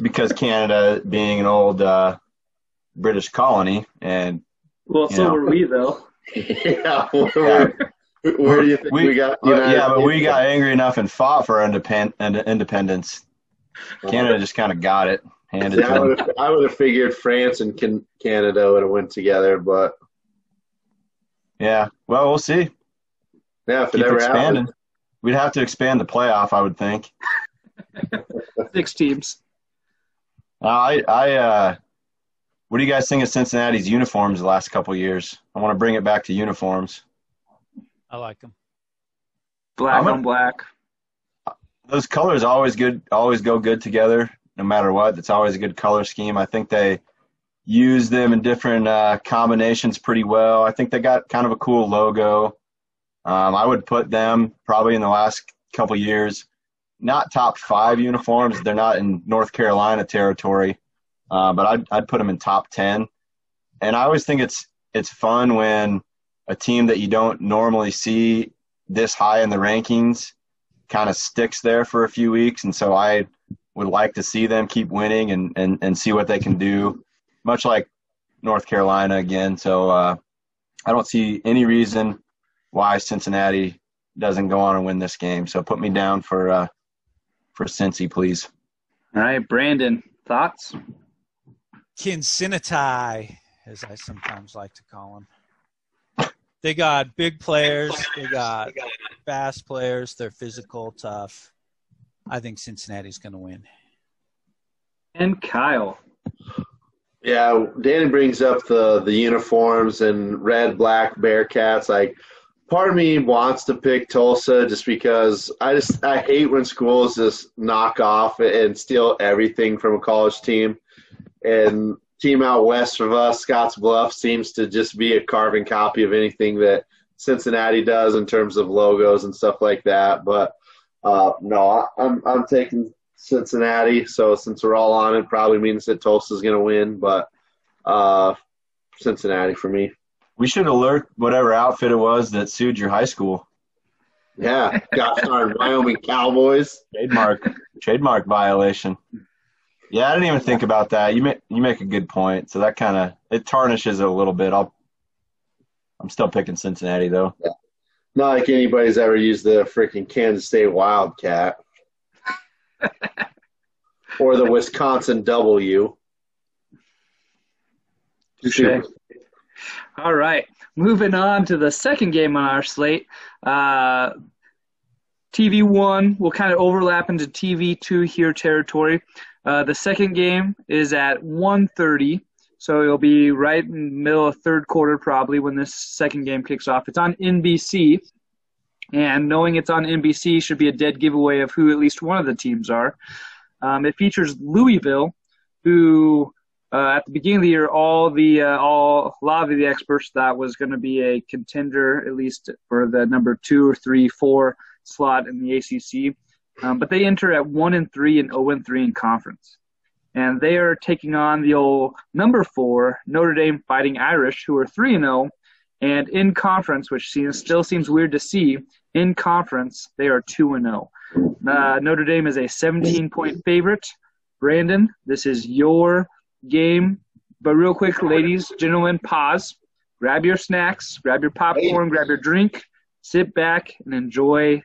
Because Canada, being an old uh, British colony, and well, so know, were we though. yeah, where, where, do you think we, we got? yeah, but we got angry enough and fought for independ- independence. Canada just kind of got it handed yeah, to I would have figured France and can, Canada would have went together, but yeah, well, we'll see. Yeah, if Keep it ever expanding. Happens. We'd have to expand the playoff, I would think. Six teams. Uh, I, I, uh, what do you guys think of Cincinnati's uniforms the last couple years? I want to bring it back to uniforms. I like them. Black on black. Those colors always good, always go good together, no matter what. It's always a good color scheme. I think they use them in different uh, combinations pretty well. I think they got kind of a cool logo. Um, I would put them probably in the last couple years, not top five uniforms. They're not in North Carolina territory, uh, but I'd, I'd put them in top 10. And I always think it's, it's fun when a team that you don't normally see this high in the rankings kind of sticks there for a few weeks. And so I would like to see them keep winning and, and, and see what they can do, much like North Carolina again. So uh, I don't see any reason why Cincinnati doesn't go on and win this game. So put me down for uh, for Cincy, please. All right, Brandon, thoughts? Cincinnati, as I sometimes like to call them. They got big players. They got fast players. They're physical, tough. I think Cincinnati's going to win. And Kyle. Yeah, Danny brings up the the uniforms and red, black Bearcats. Like part of me wants to pick Tulsa just because I just I hate when schools just knock off and steal everything from a college team. And team out west of us, Scotts Bluff, seems to just be a carbon copy of anything that Cincinnati does in terms of logos and stuff like that. But uh, no, I'm I'm taking Cincinnati. So since we're all on it, probably means that Tulsa's going to win. But uh, Cincinnati for me. We should alert whatever outfit it was that sued your high school. Yeah, got started Wyoming Cowboys. Trademark, trademark violation. Yeah, I didn't even think about that. You make you make a good point. So that kind of it tarnishes it a little bit. I'll. I'm still picking Cincinnati though. Yeah. Not like anybody's ever used the freaking Kansas State Wildcat or the Wisconsin W. Sure. All right. Moving on to the second game on our slate. Uh, TV one will kind of overlap into TV two here territory. Uh, the second game is at 1.30, so it'll be right in the middle of third quarter probably when this second game kicks off. It's on NBC, and knowing it's on NBC should be a dead giveaway of who at least one of the teams are. Um, it features Louisville, who uh, at the beginning of the year, all the uh, all a lot of the experts thought was going to be a contender, at least for the number two or three, four slot in the ACC. Um, but they enter at one and three and zero and three in conference. and they are taking on the old number four Notre Dame Fighting Irish, who are three and zero, oh, and in conference, which seems, still seems weird to see, in conference they are two and zero. Oh. Uh, Notre Dame is a 17 point favorite. Brandon, this is your game. But real quick, ladies, gentlemen, pause. Grab your snacks, grab your popcorn, grab your drink, sit back, and enjoy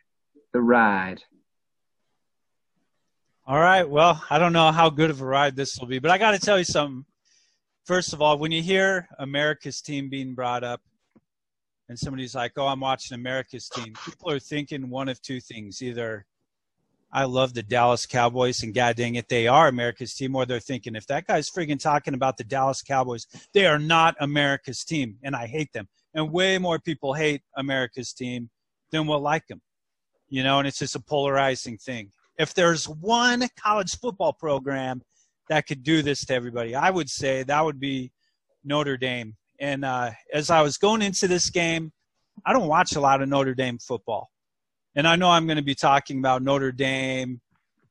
the ride. All right. Well, I don't know how good of a ride this will be, but I got to tell you something. First of all, when you hear America's team being brought up, and somebody's like, "Oh, I'm watching America's team," people are thinking one of two things: either I love the Dallas Cowboys, and god dang it, they are America's team, or they're thinking, if that guy's friggin' talking about the Dallas Cowboys, they are not America's team, and I hate them. And way more people hate America's team than will like them, you know. And it's just a polarizing thing if there's one college football program that could do this to everybody, I would say that would be Notre Dame. And uh, as I was going into this game, I don't watch a lot of Notre Dame football. And I know I'm going to be talking about Notre Dame,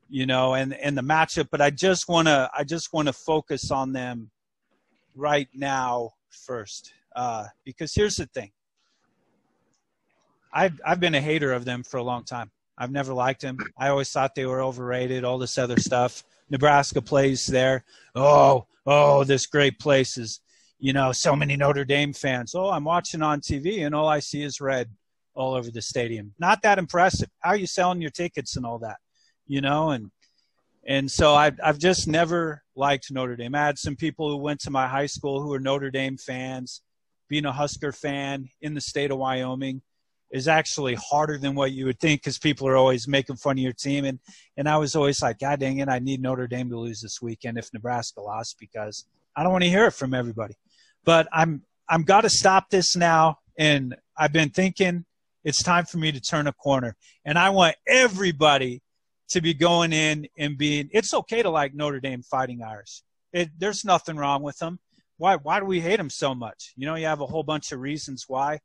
you know, and, and the matchup, but I just want to I just want to focus on them right now first. Uh, because here's the thing. I've I've been a hater of them for a long time. I've never liked him. I always thought they were overrated, all this other stuff. Nebraska plays there. Oh, oh, this great place is, you know, so many Notre Dame fans. Oh, I'm watching on TV and all I see is red all over the stadium. Not that impressive. How are you selling your tickets and all that? You know, and and so I've I've just never liked Notre Dame. I had some people who went to my high school who were Notre Dame fans. Being a Husker fan in the state of Wyoming, is actually harder than what you would think because people are always making fun of your team. And, and I was always like, God dang it, I need Notre Dame to lose this weekend if Nebraska lost because I don't want to hear it from everybody. But I'm I'm got to stop this now. And I've been thinking it's time for me to turn a corner. And I want everybody to be going in and being. It's okay to like Notre Dame Fighting Irish. It, there's nothing wrong with them. Why why do we hate them so much? You know, you have a whole bunch of reasons why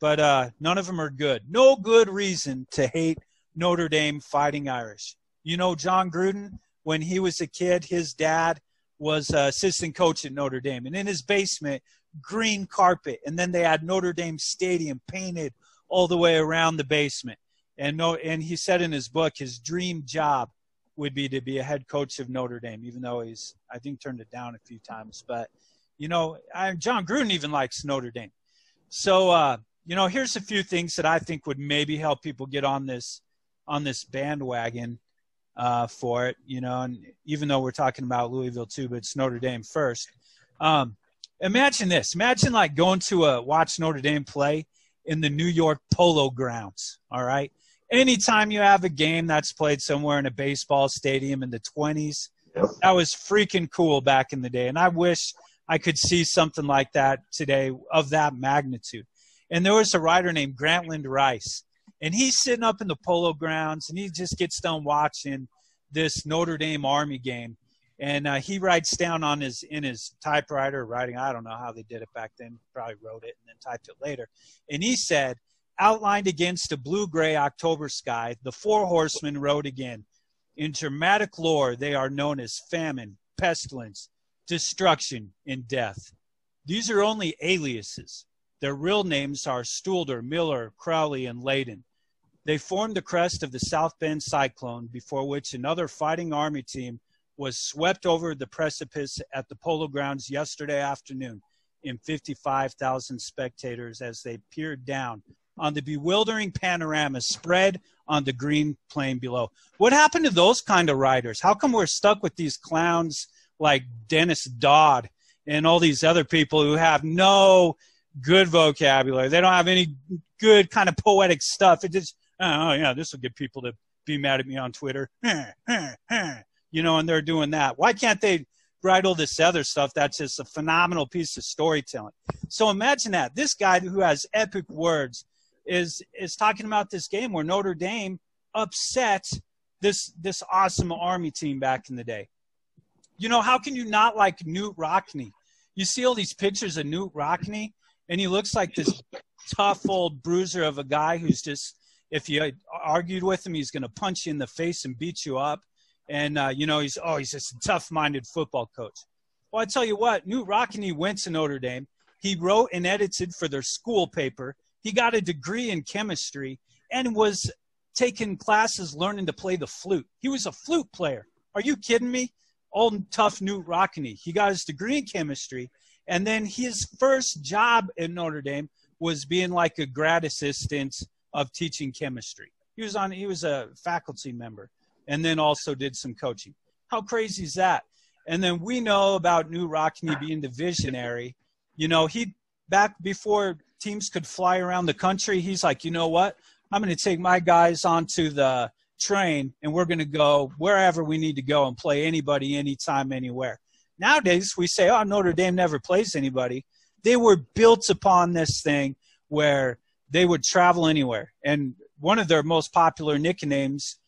but uh, none of them are good. No good reason to hate Notre Dame Fighting Irish. You know, Jon Gruden, when he was a kid, his dad was assistant coach at Notre Dame, and in his basement, green carpet, and then they had Notre Dame Stadium painted all the way around the basement. And no, and he said in his book his dream job would be to be a head coach of Notre Dame, even though he's I think turned it down a few times. But you know, I, Jon Gruden even likes Notre Dame. So uh, you know, here's a few things that I think would maybe help people get on this on this bandwagon uh, for it. You know, and even though we're talking about Louisville too, but it's Notre Dame first. Um, imagine this. Imagine like going to a watch Notre Dame play in the New York Polo Grounds. All right. Anytime you have a game that's played somewhere in a baseball stadium in the 20s, yep. that was freaking cool back in the day. And I wish I could see something like that today of that magnitude. And there was a writer named Grantland Rice, and he's sitting up in the polo grounds, and he just gets done watching this Notre Dame Army game, and uh, he writes down on his in his typewriter writing. I don't know how they did it back then. Probably wrote it and then typed it later. And he said, outlined against a blue-gray October sky, the four horsemen rode again. In dramatic lore, they are known as famine, pestilence, destruction, and death. These are only aliases. Their real names are Stuhldreher, Miller, Crowley, and Layden. They formed the crest of the South Bend Cyclone, before which another fighting Army team was swept over the precipice at the Polo Grounds yesterday afternoon in 55,000 spectators as they peered down on the bewildering panorama spread on the green plain below. What happened to those kind of riders? How come we're stuck with these clowns like Dennis Dodd and all these other people who have no good vocabulary. They don't have any good kind of poetic stuff. It just, oh, oh yeah, this will get people to be mad at me on Twitter. you know, and they're doing that. Why can't they write all this other stuff that's just a phenomenal piece of storytelling? So imagine that. This guy who has epic words is is talking about this game where Notre Dame upset this this awesome army team back in the day. You know, how can you not like Knute Rockne? You see all these pictures of Knute Rockne, and he looks like this tough old bruiser of a guy who's just if you argued with him he's going to punch you in the face and beat you up and uh, you know he's oh he's just a tough-minded football coach. Well, I tell you what, Knute Rockne went to Notre Dame. He wrote and edited for their school paper. He got a degree in chemistry and was taking classes learning to play the flute. He was a flute player. Are you kidding me? Old tough Knute Rockne. He got his degree in chemistry, and then his first job in Notre Dame was being like a grad assistant of teaching chemistry. He was on. He was a faculty member, and then also did some coaching. How crazy is that? And then we know about Knute Rockne being the visionary. You know, he back before teams could fly around the country. He's like, you know what? I'm going to take my guys onto the train and we're going to go wherever we need to go and play anybody, anytime, anywhere. Nowadays, we say, oh, Notre Dame never plays anybody. They were built upon this thing where they would travel anywhere. And one of their most popular nicknames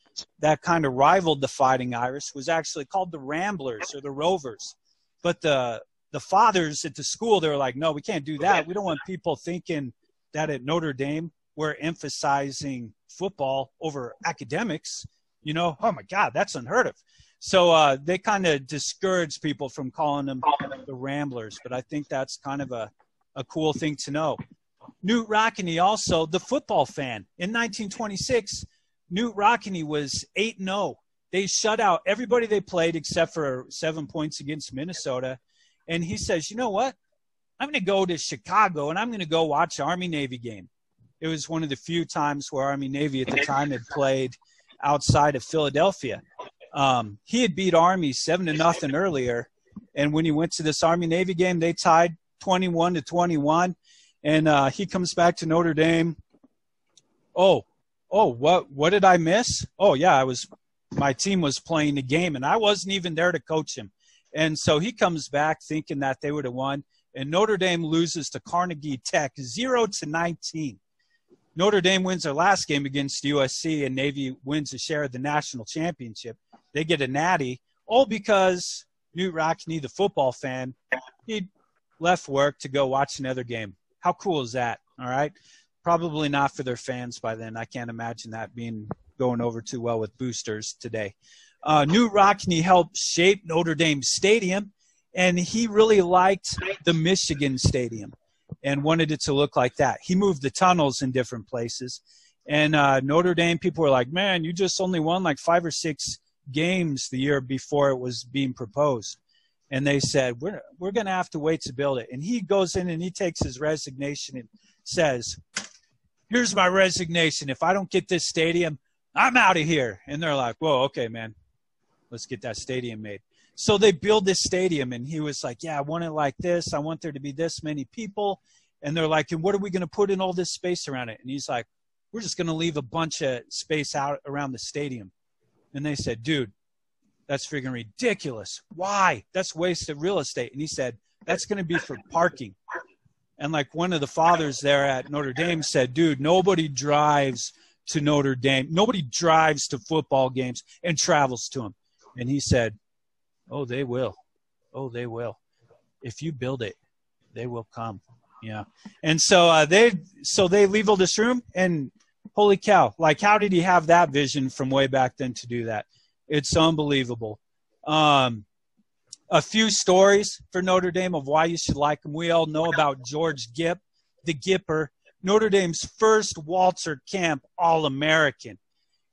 that kind of rivaled the Fighting Irish was actually called the Ramblers or the Rovers. But the the fathers at the school, they were like, no, we can't do that. We don't want people thinking that at Notre Dame we're emphasizing football over academics. You know, oh my God, that's unheard of. So uh, they kind of discourage people from calling them the Ramblers. But I think that's kind of a, a cool thing to know. Knute Rockne also the football fan. In 1926, Knute Rockne was 8 0. They shut out everybody they played except for seven points against Minnesota. And he says, you know what? I'm going to go to Chicago and I'm going to go watch Army Navy game. It was one of the few times where Army Navy at the time had played outside of Philadelphia. Um, he had beat Army seven to nothing earlier, and when he went to this Army Navy game, they tied 21 to 21. And uh, he comes back to Notre Dame. Oh, oh, what what did I miss? Oh yeah, I was my team was playing the game, and I wasn't even there to coach him. And so he comes back thinking that they would have won, and Notre Dame loses to Carnegie Tech zero to 19. Notre Dame wins their last game against USC, and Navy wins a share of the national championship. They get a natty, all because Knute Rockne, the football fan, he left work to go watch another game. How cool is that? All right. Probably not for their fans by then. I can't imagine that being going over too well with boosters today. Uh, Knute Rockne helped shape Notre Dame Stadium, and he really liked the Michigan Stadium and wanted it to look like that. He moved the tunnels in different places. And uh, Notre Dame people were like, man, you just only won like five or six games the year before it was being proposed. And they said, we're, we're going to have to wait to build it. And he goes in and he takes his resignation and says, here's my resignation. If I don't get this stadium, I'm out of here. And they're like, whoa, okay, man, let's get that stadium made. So they build this stadium, and he was like, "Yeah, I want it like this. I want there to be this many people." And they're like, "And what are we going to put in all this space around it?" And he's like, "We're just going to leave a bunch of space out around the stadium." And they said, "Dude, that's freaking ridiculous. Why? That's wasted real estate." And he said, "That's going to be for parking." And like one of the fathers there at Notre Dame said, "Dude, nobody drives." to Notre Dame. Nobody drives to football games and travels to them. And he said, Oh, they will. Oh, they will. If you build it, they will come. Yeah. And so uh, they so they leave this room and holy cow, like how did he have that vision from way back then to do that? It's unbelievable. Um, a few stories for Notre Dame of why you should like them. We all know about George Gipp, the Gipper, Notre Dame's first Walter Camp All American.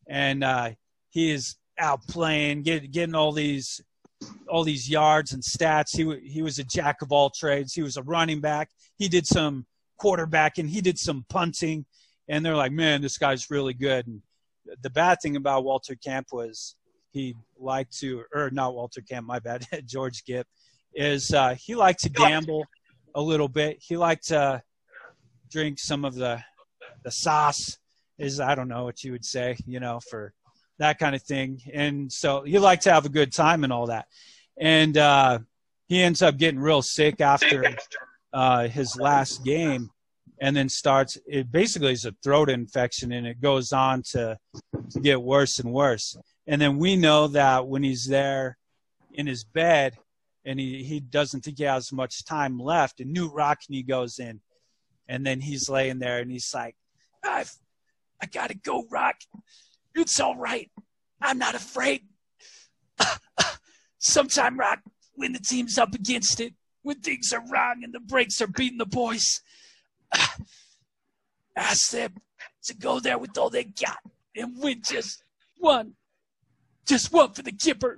And uh, he is out playing, get, getting all these all these yards and stats. He he was a jack of all trades. He was a running back. He did some quarterbacking. He did some punting, and they're like, man, this guy's really good. And the bad thing about Walter Camp was he liked to, or not Walter Camp, my bad, George Gipp, is uh, he liked to gamble a little bit. He liked to drink some of the the sauce. Is I don't know what you would say, you know, for that kind of thing. And so he liked to have a good time and all that. And uh, he ends up getting real sick after uh, his last game and then starts it basically is a throat infection and it goes on to, to get worse and worse and then we know that when he's there in his bed and he, he doesn't think he has much time left and Knute Rockne goes in and then he's laying there and he's like I've, i gotta go rock it's all right. I'm not afraid. sometime, Rock, when the team's up against it, when things are wrong and the brakes are beating the boys, ask them to go there with all they got and win just one. Just one for the Gipper.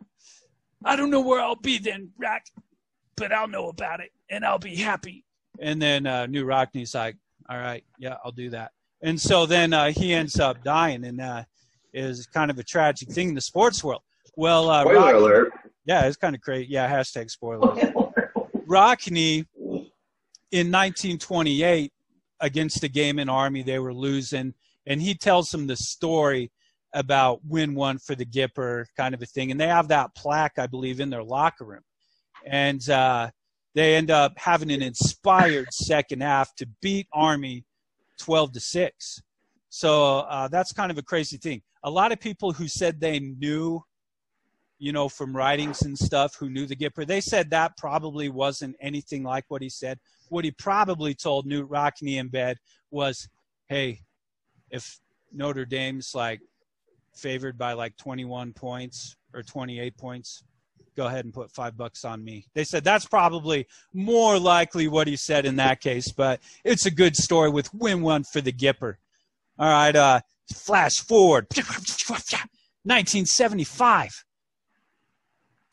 I don't know where I'll be then, Rock, but I'll know about it and I'll be happy. And then uh, Knute Rockne's like, all right, yeah, I'll do that. And so then uh, he ends up dying, and uh, is kind of a tragic thing in the sports world. Well, uh, spoiler alert. Yeah, it's kind of crazy. Yeah, hashtag spoiler. Rockne in 1928 against the Gaiman Army, they were losing, and he tells them the story about win one for the Gipper kind of a thing, and they have that plaque, I believe, in their locker room, and uh, they end up having an inspired second half to beat Army 12 to 6. So uh, that's kind of a crazy thing. A lot of people who said they knew, you know, from writings and stuff, who knew the Gipper, they said that probably wasn't anything like what he said. What he probably told Knute Rockne in bed was, hey, if Notre Dame's like favored by like 21 points or 28 points, go ahead and put five bucks on me. They said that's probably more likely what he said in that case, but it's a good story with win one for the Gipper. All right, uh, flash forward 1975.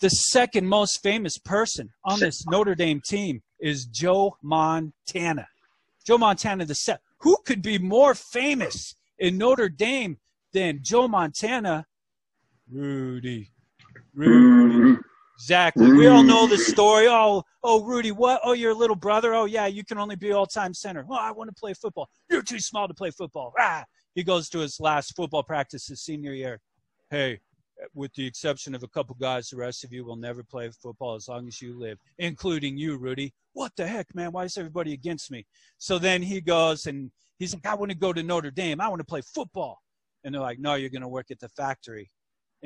The second most famous person on this Notre Dame team is Joe Montana. Joe Montana, the set. Who could be more famous in Notre Dame than Joe Montana? Rudy. Rudy. Exactly. We all know the story. Oh, oh, Rudy, what? Oh, your little brother. Oh, yeah, you can only be all-time center. Oh, I want to play football. You're too small to play football. Ah. He goes to his last football practice his senior year. Hey, with the exception of a couple guys, the rest of you will never play football as long as you live, including you, Rudy. What the heck, man? Why is everybody against me? So then he goes and he's like, I want to go to Notre Dame. I want to play football. And they're like, No, you're going to work at the factory.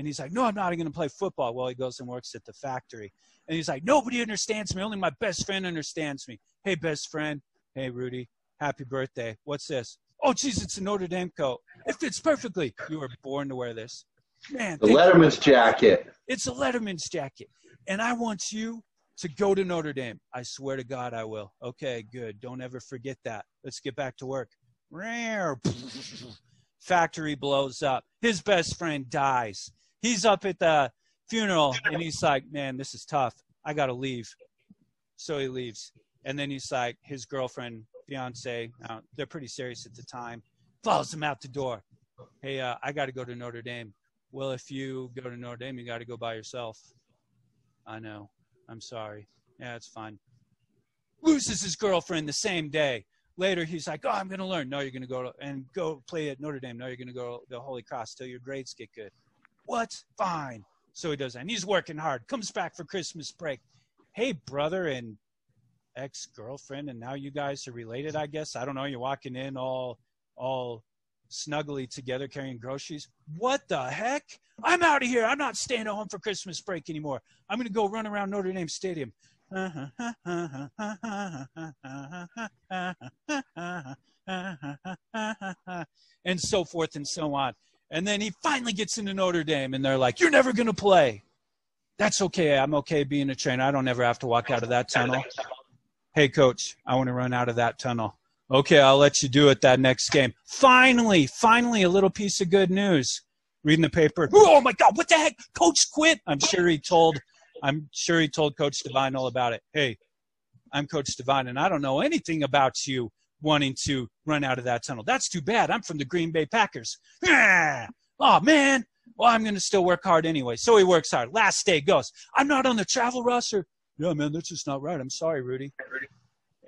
And he's like, No, I'm not going to play football. Well, he goes and works at the factory. And he's like, Nobody understands me. Only my best friend understands me. Hey, best friend. Hey, Rudy. Happy birthday. What's this? Oh, geez, it's a Notre Dame coat. It fits perfectly. You were born to wear this. Man. The Letterman's you. jacket. It's a Letterman's jacket. And I want you to go to Notre Dame. I swear to God, I will. Okay, good. Don't ever forget that. Let's get back to work. Factory blows up. His best friend dies he's up at the funeral and he's like, man, this is tough. I got to leave. So he leaves. And then he's like, his girlfriend, fiance, uh, they're pretty serious at the time, follows him out the door. Hey, uh, I got to go to Notre Dame. Well, if you go to Notre Dame, you got to go by yourself. I know. I'm sorry. Yeah, it's fine. Loses his girlfriend the same day. Later, he's like, "Oh, I'm going to learn." No, you're going to go and go play at Notre Dame. No, you're going to go to the Holy Cross till your grades get good. What? Fine. So he does that. And he's working hard. Comes back for Christmas break. Hey, brother and ex girlfriend, and now you guys are related, I guess. I don't know. You're walking in all all snuggly together carrying groceries. What the heck? I'm out of here. I'm not staying at home for Christmas break anymore. I'm going to go run around Notre Dame Stadium. and so forth and so on. And then he finally gets into Notre Dame, and they're like, You're never to play. That's okay. I'm okay being a trainer. I don't ever have to walk out of that tunnel. Hey, coach, I want to run out of that tunnel. Okay, I'll let you do it that next game. Finally, finally, a little piece of good news. Reading the paper. Oh my God, what the heck? Coach quit. I'm sure he told. I'm sure he told Coach Devine all about it. Hey, I'm Coach Devine, and I don't know anything about you wanting to run out of that tunnel. That's too bad. I'm from the Green Bay Packers. Ah, oh, man. Well, I'm going to still work hard anyway. So he works hard. Last day goes, I'm not on the travel roster. Yeah, man, that's just not right. I'm sorry, Rudy.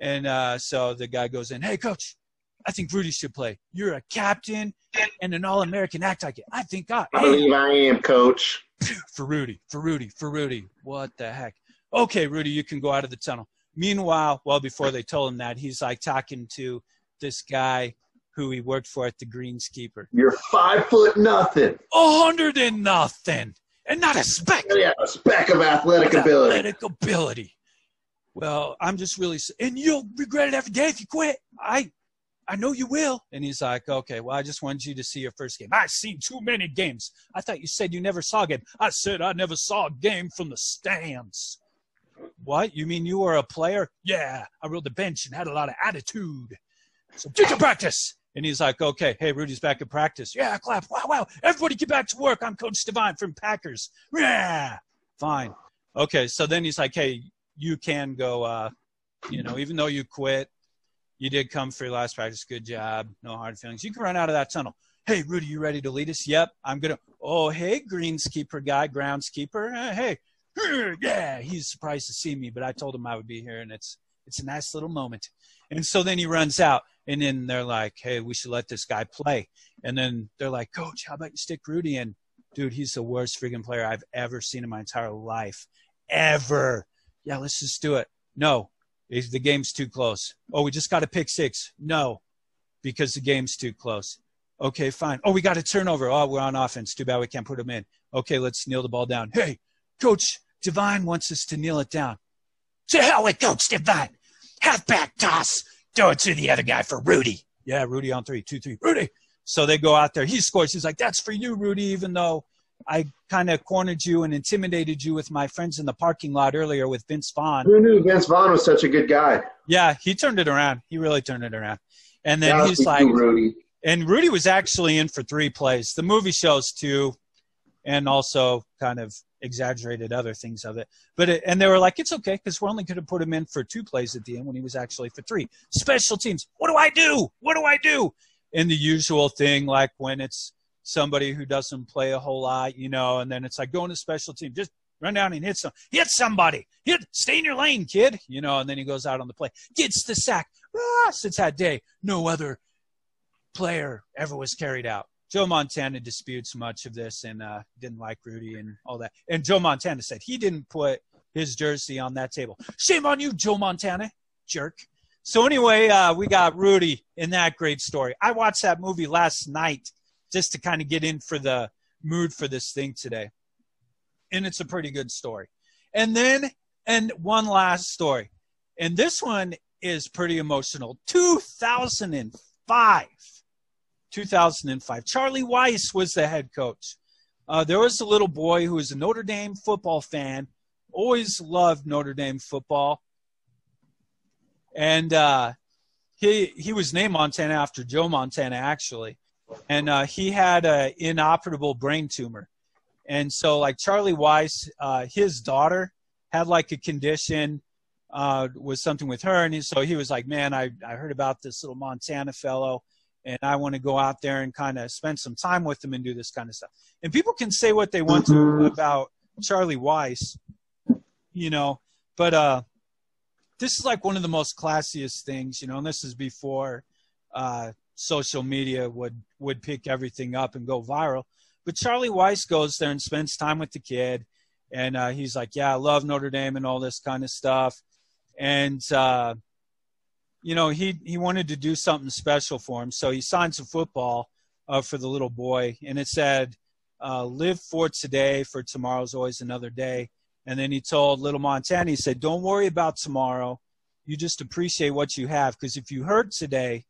And uh, so the guy goes in, hey, coach, I think Rudy should play. You're a captain and an All American act like it. I think I, I believe I am, coach. For Rudy, for Rudy, for Rudy. What the heck? Okay, Rudy, you can go out of the tunnel. Meanwhile, well, before they told him that, he's like talking to this guy who he worked for at the Greenskeeper. You're five foot nothing. A hundred and nothing. And not a speck. Yeah, a speck of athletic ability. Athletic ability. Well, I'm just really, and you'll regret it every day if you quit. I, I know you will. And he's like, okay, well, I just wanted you to see your first game. I've seen too many games. I thought you said you never saw a game. I said I never saw a game from the stands. What? You mean you were a player? Yeah, I rode the bench and had a lot of attitude. So get to practice. And he's like, okay, hey, Rudy's back at practice. Yeah, clap. Wow, wow. Everybody get back to work. I'm Coach Devine from Packers. Yeah, fine. Okay, so then he's like, hey, you can go, uh, you know, even though you quit, you did come for your last practice. Good job. No hard feelings. You can run out of that tunnel. Hey, Rudy, you ready to lead us? Yep. I'm going to. Oh, hey, greenskeeper guy, groundskeeper. Uh, hey, yeah, he's surprised to see me, but I told him I would be here, and it's it's a nice little moment. And so then he runs out, and then they're like, "Hey, we should let this guy play." And then they're like, "Coach, how about you stick Rudy in?" Dude, he's the worst freaking player I've ever seen in my entire life, ever. Yeah, let's just do it. No, the game's too close. Oh, we just got a pick six. No, because the game's too close. Okay, fine. Oh, we got a turnover. Oh, we're on offense. Too bad we can't put them in. Okay, let's kneel the ball down. Hey, Coach Devine wants us to kneel it down. To hell with Coach Devine. Halfback toss. Throw it to the other guy for Rudy. Yeah, Rudy on three, two, three. Rudy. So they go out there. He scores. He's like, that's for you, Rudy, even though I kind of cornered you and intimidated you with my friends in the parking lot earlier with Vince Vaughn. Who knew Vince Vaughn was such a good guy? Yeah, he turned it around. He really turned it around. And then yeah, he's like, Rudy. And Rudy was actually in for three plays. The movie shows two, and also kind of exaggerated other things of it. But it, and they were like, it's okay because we're only going to put him in for two plays at the end when he was actually for three. Special teams. What do I do? What do I do? And the usual thing, like when it's somebody who doesn't play a whole lot, you know, and then it's like going to special team, just run down and hit some, hit somebody, hit, stay in your lane, kid, you know, and then he goes out on the play, gets the sack. Ah, since that day, no other player ever was carried out. Joe Montana disputes much of this and uh, didn't like Rudy and all that. And Joe Montana said he didn't put his jersey on that table. Shame on you, Joe Montana, jerk. So anyway, uh, we got Rudy in that great story. I watched that movie last night just to kind of get in for the mood for this thing today. And it's a pretty good story. And then, and one last story. And this one is pretty emotional. 2005. 2005. Charlie Weis was the head coach. Uh, there was a little boy who was a Notre Dame football fan, always loved Notre Dame football. And uh, he, he was named Montana after Joe Montana, actually and uh, he had an inoperable brain tumor. And so, like Charlie Weis, uh, his daughter had like a condition, uh, was something with her, and he, so he was like, "Man, I I heard about this little Montana fellow, and I want to go out there and kind of spend some time with them and do this kind of stuff." And people can say what they want to mm-hmm. about Charlie Weis, you know, but uh, this is like one of the most classiest things, you know, and this is before uh, social media would would pick everything up and go viral. But Charlie Weis goes there and spends time with the kid, and uh, he's like, "Yeah, I love Notre Dame and all this kind of stuff." And uh, you know, he he wanted to do something special for him, so he signed some football uh, for the little boy, and it said, uh, "Live for today, for tomorrow's always another day." And then he told little Montana, he said, "Don't worry about tomorrow. You just appreciate what you have, because if you hurt today."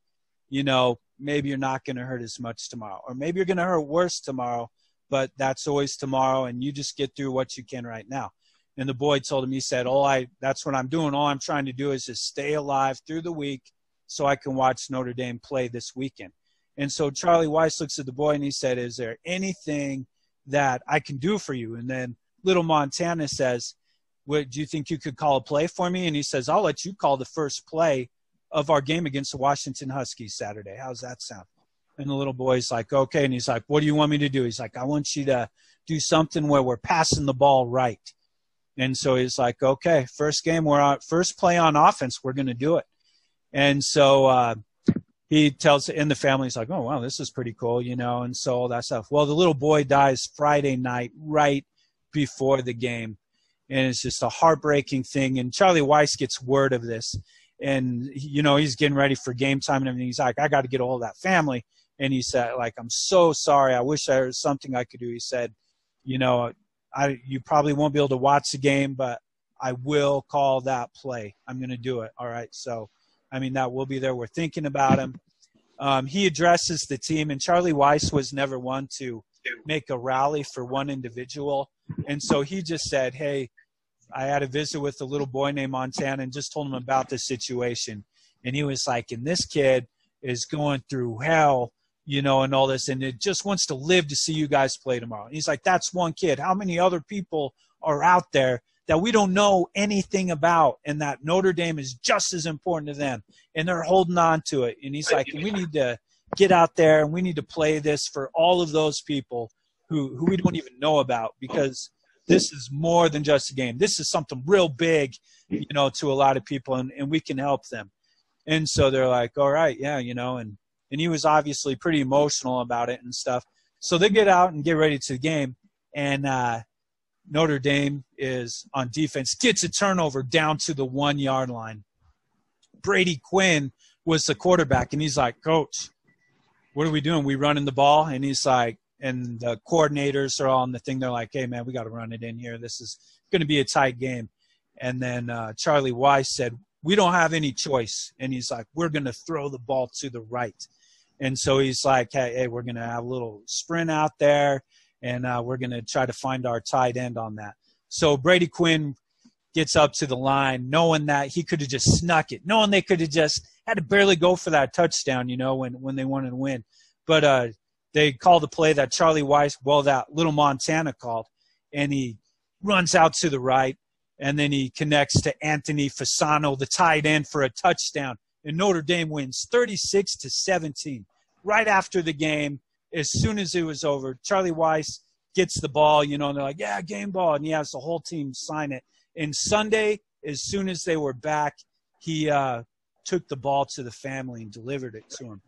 you know, maybe you're not going to hurt as much tomorrow, or maybe you're going to hurt worse tomorrow, but that's always tomorrow, and you just get through what you can right now. And the boy told him, he said, "All I, that's what I'm doing. All I'm trying to do is just stay alive through the week, so I can watch Notre Dame play this weekend." And so Charlie Weis looks at the boy and he said, "Is there anything that I can do for you?" And then little Montana says, "What do you think you could call a play for me?" And he says, "I'll let you call the first play." of our game against the Washington Huskies Saturday. How's that sound? And the little boy's like, okay. And he's like, what do you want me to do? He's like, I want you to do something where we're passing the ball right. And so he's like, okay, first game, we're on, first play on offense, we're going to do it. And so, uh, he tells in the family, he's like, oh, wow, this is pretty cool, you know, and so all that stuff. Well, the little boy dies Friday night, right before the game. And it's just a heartbreaking thing. And Charlie Weis gets word of this and you know he's getting ready for game time and everything. He's like, I got to get all that family. And he said, like, I'm so sorry. I wish there was something I could do. He said, you know, I you probably won't be able to watch the game, but I will call that play. I'm going to do it. All right. So, I mean, that will be there. We're thinking about him. um, he addresses the team, and Charlie Weis was never one to make a rally for one individual. And so he just said, Hey, I had a visit with a little boy named Montana and just told him about the situation. And he was like, and this kid is going through hell, you know, and all this, and it just wants to live to see you guys play tomorrow. And he's like, that's one kid. How many other people are out there that we don't know anything about and that Notre Dame is just as important to them and they're holding on to it. And he's like, we need to get out there and we need to play this for all of those people who, who we don't even know about because this is more than just a game. This is something real big, you know, to a lot of people and, and we can help them. And so they're like, all right, yeah, you know, and, and he was obviously pretty emotional about it and stuff. So they get out and get ready to the game. And, uh, Notre Dame is on defense, gets a turnover down to the one yard line. Brady Quinn was the quarterback, and he's like, Coach, what are we doing? We running the ball? And he's like, and the coordinators are all on the thing. They're like, hey, man, we got to run it in here. This is going to be a tight game. And then uh, Charlie Weis said, we don't have any choice. And he's like, we're going to throw the ball to the right. And so he's like, hey, hey we're going to have a little sprint out there and uh, we're going to try to find our tight end on that. So Brady Quinn gets up to the line, knowing that he could have just snuck it, knowing they could have just had to barely go for that touchdown, you know, when when they wanted to win. But uh, they called the play that Charlie Weis, well, that little Montana called, and he runs out to the right, and then he connects to Anthony Fasano, the tight end, for a touchdown. And Notre Dame wins 36 to 17. Right after the game, as soon as it was over, Charlie Weis gets the ball, you know, and they're like, yeah, game ball. And he has the whole team sign it. And Sunday, as soon as they were back, he uh, took the ball to the family and delivered it to him.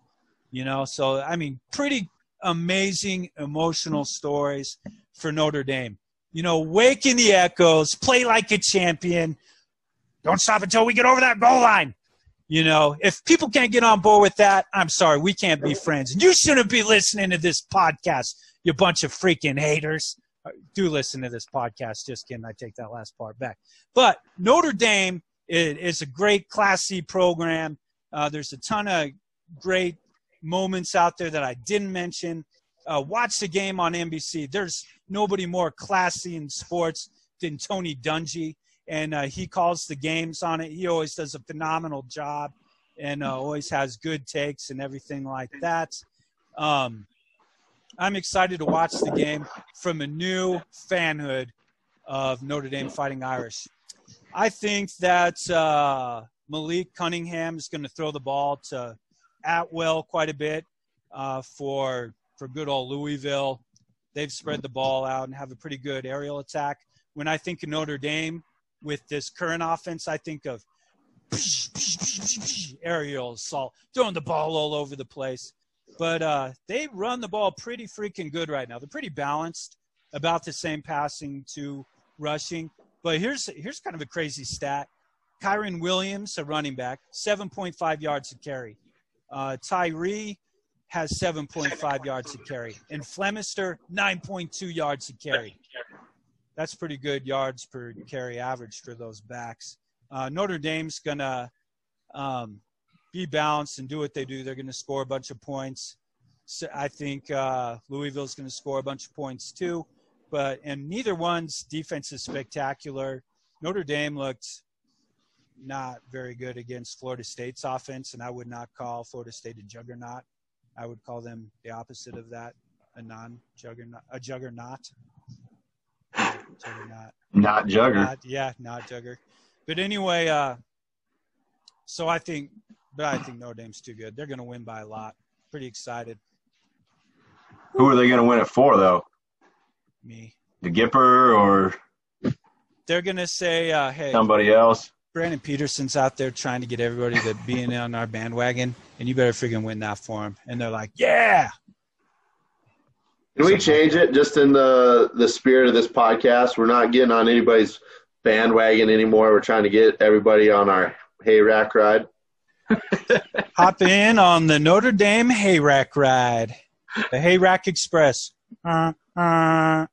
You know, so, I mean, pretty amazing emotional stories for Notre Dame. You know, waking the echoes, play like a champion. Don't stop until we get over that goal line. You know, if people can't get on board with that, I'm sorry, we can't be friends. And you shouldn't be listening to this podcast, you bunch of freaking haters. Uh, do listen to this podcast. Just kidding. I take that last part back. But Notre Dame is a great Class C program. Uh, there's a ton of great moments out there that I didn't mention. Uh, watch the game on NBC. There's nobody more classy in sports than Tony Dungy and uh, he calls the games on it. He always does a phenomenal job and uh, always has good takes and everything like that. Um, I'm excited to watch the game from a new fanhood of Notre Dame Fighting Irish. I think that uh, Malik Cunningham is going to throw the ball to Atwell quite a bit uh, for for good old Louisville. They've spread the ball out and have a pretty good aerial attack. When I think of Notre Dame, with this current offense, I think of aerial assault, throwing the ball all over the place. But uh, they run the ball pretty freaking good right now. They're pretty balanced, about the same passing to rushing. But here's here's kind of a crazy stat: Kyren Williams, a running back, 7.5 yards to carry. Uh, Tyree has 7.5 yards to carry, and Flemister 9.2 yards to carry that's pretty good yards per carry average for those backs. Uh, Notre Dame's gonna um, be balanced and do what they do. They're gonna score a bunch of points. So I think uh, Louisville's gonna score a bunch of points too. But and neither one's defense is spectacular. Notre Dame looked not very good against Florida State's offense, and I would not call Florida State a juggernaut. I would call them the opposite of that, a non-juggernaut, a juggernaut. Juggernaut. Not Jugger. Not, yeah, not Jugger. But anyway, uh, so I think, but I think Notre Dame's too good. They're going to win by a lot. Pretty excited. Who are they going to win it for, though? Me. The Gipper or? They're going to say, uh, hey. Somebody else. Brandon Peterson's out there trying to get everybody to be in on our bandwagon, and you better freaking win that for him. And they're like, yeah, can we change it just in the the spirit of this podcast? We're not getting on anybody's bandwagon anymore. We're trying to get everybody on our hay rack ride. Hop in on the Notre Dame hay rack ride, the hay rack express. Uh, uh.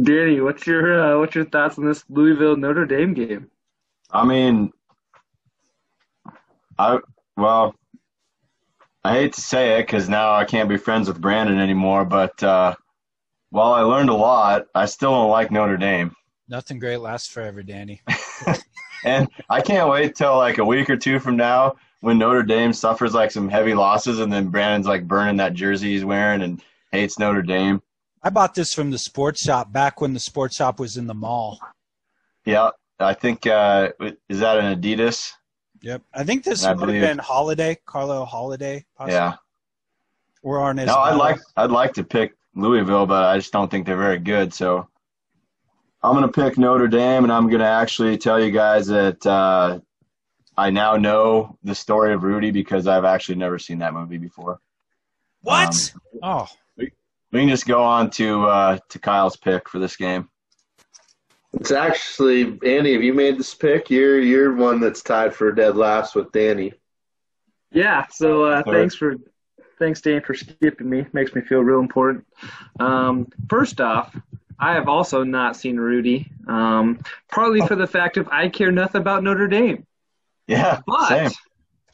Danny, what's your uh, what's your thoughts on this Louisville Notre Dame game? I mean, I well, I hate to say it because now I can't be friends with Brandon anymore. But uh, while I learned a lot, I still don't like Notre Dame. Nothing great lasts forever, Danny. and I can't wait till like a week or two from now when Notre Dame suffers like some heavy losses, and then Brandon's like burning that jersey he's wearing and hates Notre Dame. I bought this from the sports shop back when the sports shop was in the mall. Yeah, I think uh, is that an Adidas? Yep, I think this would have been Holiday, Carlyle Holiday. Possibly. Yeah, or Arnaz. No, I'd like I'd like to pick Louisville, but I just don't think they're very good. So I'm going to pick Notre Dame, and I'm going to actually tell you guys that uh, I now know the story of Rudy because I've actually never seen that movie before. What? Um, oh, we, we, can just go on to uh, to Kyle's pick for this game. It's actually Andy. Have you made this pick? You're you're one that's tied for dead last with Danny. Yeah. So uh, thanks for thanks Dan for skipping me. Makes me feel real important. Um, first off, I have also not seen Rudy. Um, partly for the fact of I care nothing about Notre Dame. Yeah, but, same.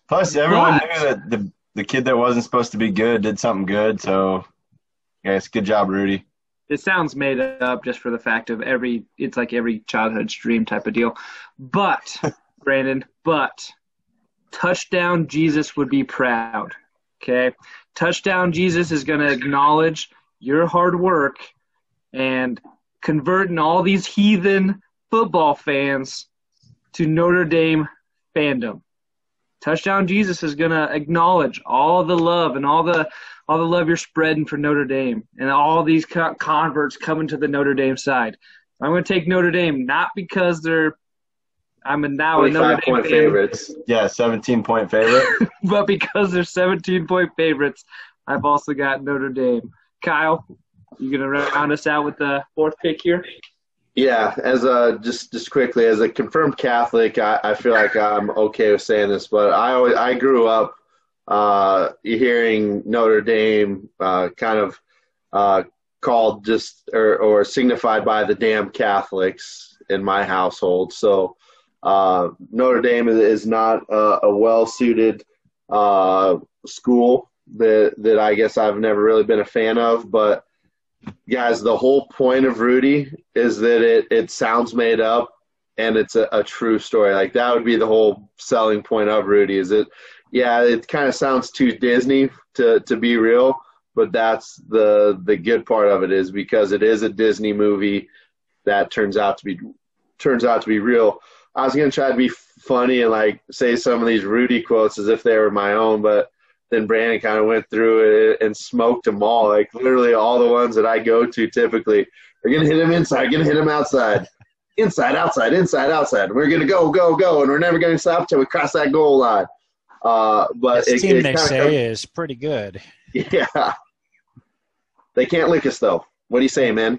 Plus, everyone but, knew that the the kid that wasn't supposed to be good did something good. So, yes, good job, Rudy. It sounds made up just for the fact of every. It's like every childhood dream type of deal. But Brandon, but touchdown Jesus would be proud. Okay, touchdown Jesus is going to acknowledge your hard work and converting all these heathen football fans to Notre Dame fandom. Touchdown Jesus is going to acknowledge all the love and all the all the love you're spreading for Notre Dame and all these converts coming to the Notre Dame side. I'm going to take Notre Dame not because they're I'm a now a Notre Dame point fan, favorites. Yeah, 17 point favorite. but because they're 17 point favorites, I've also got Notre Dame. Kyle, you gonna round us out with the fourth pick here? Yeah, as a just just quickly as a confirmed Catholic, I, I feel like I'm okay with saying this, but I always I grew up uh, hearing Notre Dame uh, kind of uh, called just or, or signified by the damn Catholics in my household. So uh, Notre Dame is, not a, a well suited uh, school that that I guess I've never really been a fan of, but guys, the whole point of Rudy is that it, it sounds made up and it's a, a true story. Like that would be the whole selling point of Rudy is it, yeah, it kind of sounds too Disney to, to be real, but that's the, the good part of it is because it is a Disney movie that turns out to be, turns out to be real. I was going to try to be funny and like say some of these Rudy quotes as if they were my own, but then Brandon kind of went through it and smoked them all. Like literally all the ones that I go to typically are gonna hit him inside, gonna hit him outside, inside, outside, inside, outside. We're gonna go, go, go, and we're never gonna stop till we cross that goal line. Uh, but this it, team it they say comes, is pretty good. Yeah, they can't lick us though. What do you say, man?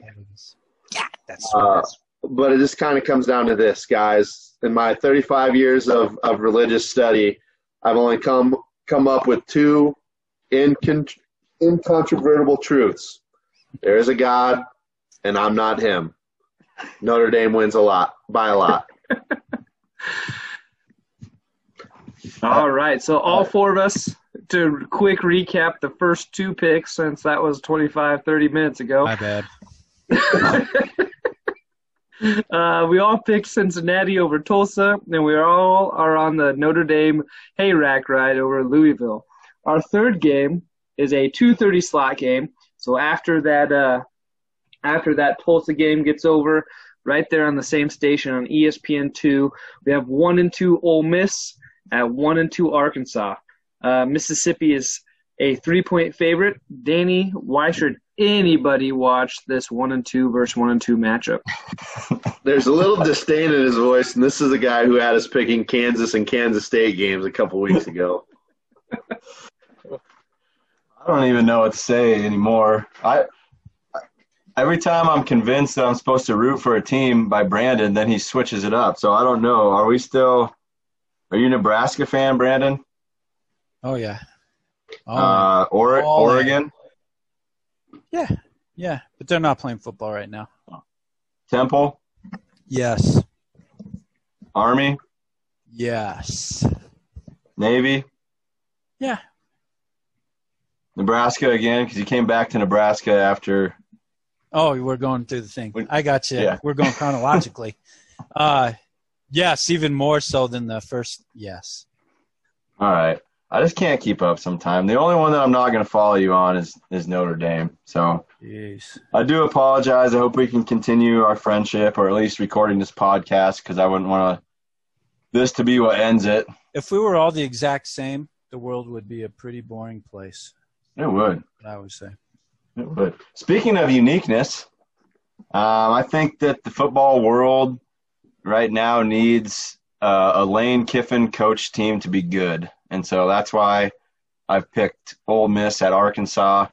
Yeah, that's. Uh, but it just kind of comes down to this, guys. In my 35 years of, of religious study, I've only come come up with two incon- incontrovertible truths. There is a God, and I'm not him. Notre Dame wins a lot by a lot. all right, so all four of us to quick recap the first two picks since that was 25 30 minutes ago. My bad. Uh, we all picked Cincinnati over Tulsa, and we all are on the Notre Dame hay rack ride over Louisville. Our third game is a 2:30 slot game. So after that, uh, after that Tulsa game gets over, right there on the same station on ESPN2, we have one and two Ole Miss at one and two Arkansas. Uh, Mississippi is a three-point favorite. Danny, should anybody watch this one and two versus one and two matchup. There's a little disdain in his voice, and this is a guy who had us picking Kansas and Kansas State games a couple weeks ago. I don't even know what to say anymore. I every time I'm convinced that I'm supposed to root for a team by Brandon, then he switches it up. So I don't know. Are we still? Are you a Nebraska fan, Brandon? Oh yeah. Oh, uh, or, Oregon. Yeah, yeah, but they're not playing football right now. Temple. Yes. Army. Yes. Navy. Yeah. Nebraska again because you came back to Nebraska after. Oh, we're going through the thing. I got you. Yeah. We're going chronologically. uh, yes, even more so than the first. Yes. All right. I just can't keep up sometime. The only one that I'm not going to follow you on is is Notre Dame. So Jeez. I do apologize. I hope we can continue our friendship or at least recording this podcast because I wouldn't want to this to be what ends it. If we were all the exact same, the world would be a pretty boring place. It would. I would say. It would. Speaking of uniqueness, um, I think that the football world right now needs uh, a Lane Kiffin coach team to be good, and so that's why I've picked Ole Miss at Arkansas.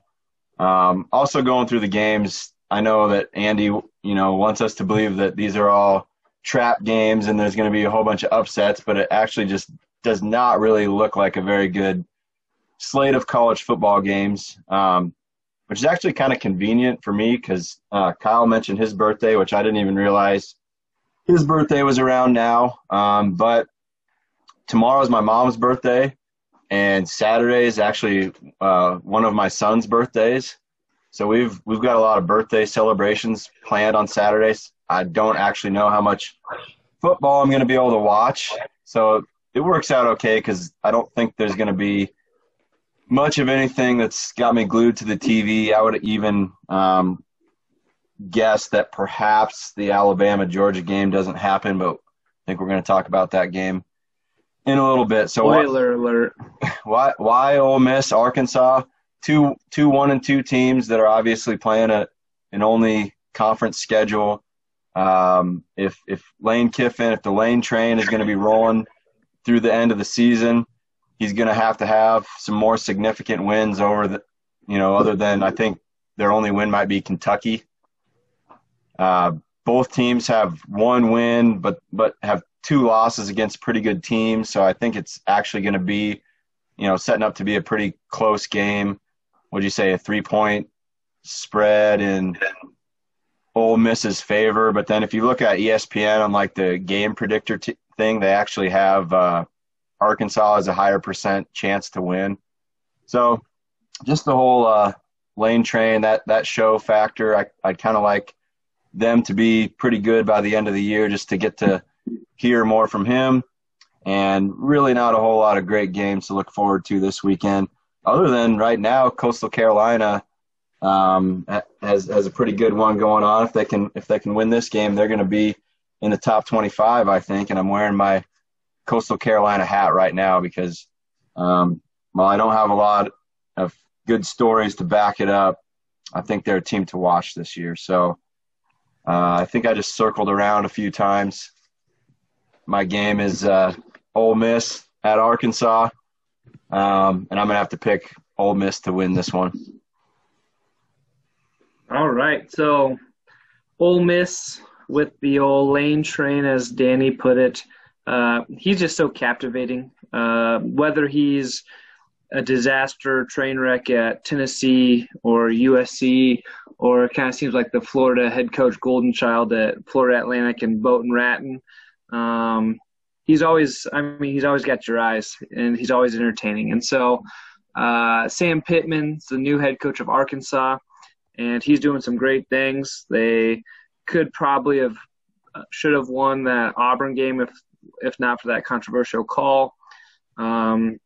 Um, also, going through the games, I know that Andy, you know, wants us to believe that these are all trap games and there's going to be a whole bunch of upsets, but it actually just does not really look like a very good slate of college football games, um, which is actually kind of convenient for me because uh, Kyle mentioned his birthday, which I didn't even realize his birthday was around now. Um, but tomorrow is my mom's birthday, and Saturday is actually uh, one of my son's birthdays. So we've we've got a lot of birthday celebrations planned on Saturdays. I don't actually know how much football I'm going to be able to watch, so it works out okay because I don't think there's going to be much of anything that's got me glued to the TV. I would even um, guess that perhaps the Alabama Georgia game doesn't happen, but I think we're going to talk about that game in a little bit. So spoiler why, alert. Why why Ole Miss Arkansas? Two two one and two teams that are obviously playing a an only conference schedule. Um, if if Lane Kiffin, if the Lane train is going to be rolling through the end of the season, he's going to have to have some more significant wins over the, you know, other than I think their only win might be Kentucky. Uh, both teams have one win, but but have two losses against pretty good teams. So I think it's actually going to be, you know, setting up to be a pretty close game. Would you say a three point spread in Ole Miss's favor? But then if you look at ESPN on like the game predictor t- thing, they actually have uh, Arkansas has a higher percent chance to win. So just the whole uh, lane train, that that show factor, I I'd kind of like them to be pretty good by the end of the year, just to get to hear more from him. And really, not a whole lot of great games to look forward to this weekend, other than right now, Coastal Carolina um, has has a pretty good one going on. If they can if they can win this game, they're going to be in the top 25, I think. And I'm wearing my Coastal Carolina hat right now because, um, while I don't have a lot of good stories to back it up, I think they're a team to watch this year. So uh, I think I just circled around a few times. My game is uh, Ole Miss at Arkansas, um, and I'm gonna have to pick Ole Miss to win this one. All right, so Ole Miss with the old lane train, as Danny put it. Uh, he's just so captivating. Uh, whether he's a disaster train wreck at Tennessee or USC, or it kind of seems like the Florida head coach Golden Child at Florida Atlantic and Boca Raton. Um, he's always, I mean, he's always got your eyes, and he's always entertaining. And so, uh, Sam Pittman's the new head coach of Arkansas, and he's doing some great things. They could probably have uh, should have won that Auburn game if if not for that controversial call. Um,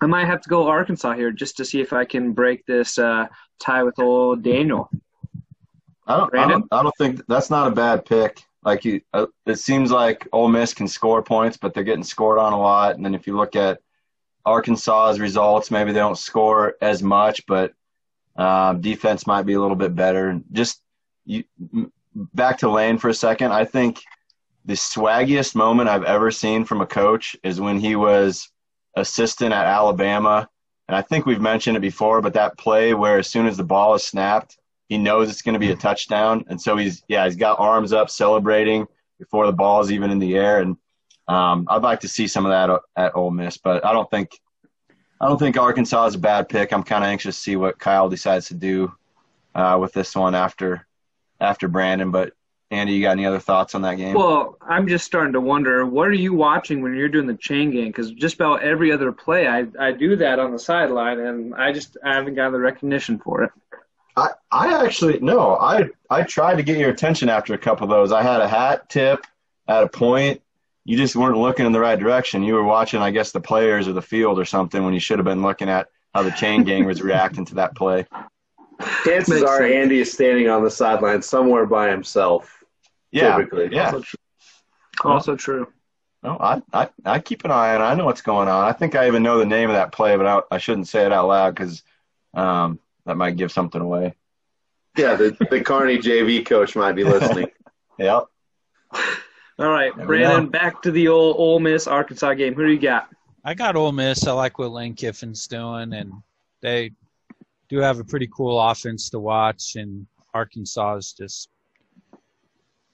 I might have to go Arkansas here just to see if I can break this uh, tie with old Daniel. I don't, I don't, I don't think that's not a bad pick. Like you, uh, it seems like Ole Miss can score points, but they're getting scored on a lot. And then if you look at Arkansas's results, maybe they don't score as much, but uh, defense might be a little bit better. And Just you, back to Lane for a second. I think the swaggiest moment I've ever seen from a coach is when he was assistant at Alabama. And I think we've mentioned it before, but that play where as soon as the ball is snapped, he knows it's going to be a touchdown. And so he's, yeah, he's got arms up celebrating before the ball is even in the air. And um, I'd like to see some of that at Ole Miss, but I don't think, I don't think Arkansas is a bad pick. I'm kind of anxious to see what Kyle decides to do uh, with this one after, after Brandon. But Andy, you got any other thoughts on that game? Well, I'm just starting to wonder what are you watching when you're doing the chain game? Because just about every other play, I I do that on the sideline, and I just I haven't gotten the recognition for it. I, I actually no, I I tried to get your attention after a couple of those. I had a hat tip at a point. You just weren't looking in the right direction. You were watching, I guess, the players or the field or something when you should have been looking at how the chain gang was reacting to that play. Chances Makes are sense. Andy is standing on the sideline somewhere by himself. Yeah, typically. yeah. Also true. Also true. No, I, I I keep an eye on. I know what's going on. I think I even know the name of that play, but I, I shouldn't say it out loud because um, that might give something away. Yeah, the the Kearney JV coach might be listening. yep. All right, Brandon, back to the old Ole Miss Arkansas game. Who do you got? I got Ole Miss. I like what Lane Kiffin's doing, and they do have a pretty cool offense to watch. And Arkansas is just,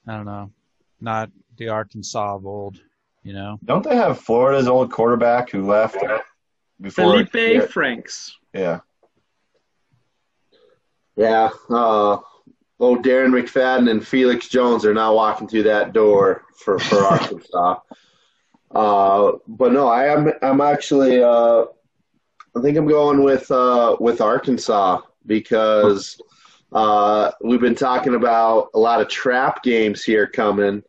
I don't know, not the Arkansas of old. You know? Don't they have Florida's old quarterback who left before? Feleipe yeah. Franks. Yeah. Yeah. Uh, oh, Darren McFadden and Felix Jones are now walking through that door for, for Arkansas. Uh, but no, I am. I'm actually. Uh, I think I'm going with uh, with Arkansas because uh, we've been talking about a lot of trap games here coming.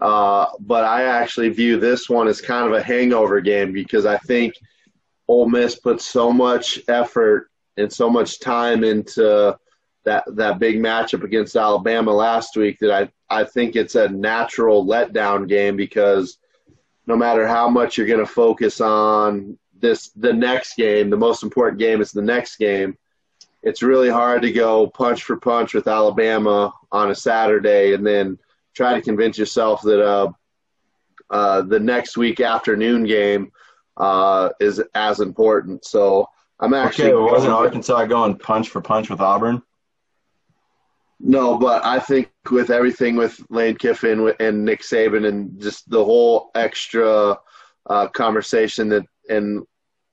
Uh, but I actually view this one as kind of a hangover game because I think Ole Miss put so much effort and so much time into that that big matchup against Alabama last week that I I think it's a natural letdown game because no matter how much you're going to focus on this the next game, the most important game is the next game. It's really hard to go punch for punch with Alabama on a Saturday and then try to convince yourself that uh, uh, the next week afternoon game uh, is as important. So I'm actually okay. Wasn't Arkansas going punch for punch with Auburn? No, but I think with everything with Lane Kiffin and Nick Saban and just the whole extra uh, conversation that and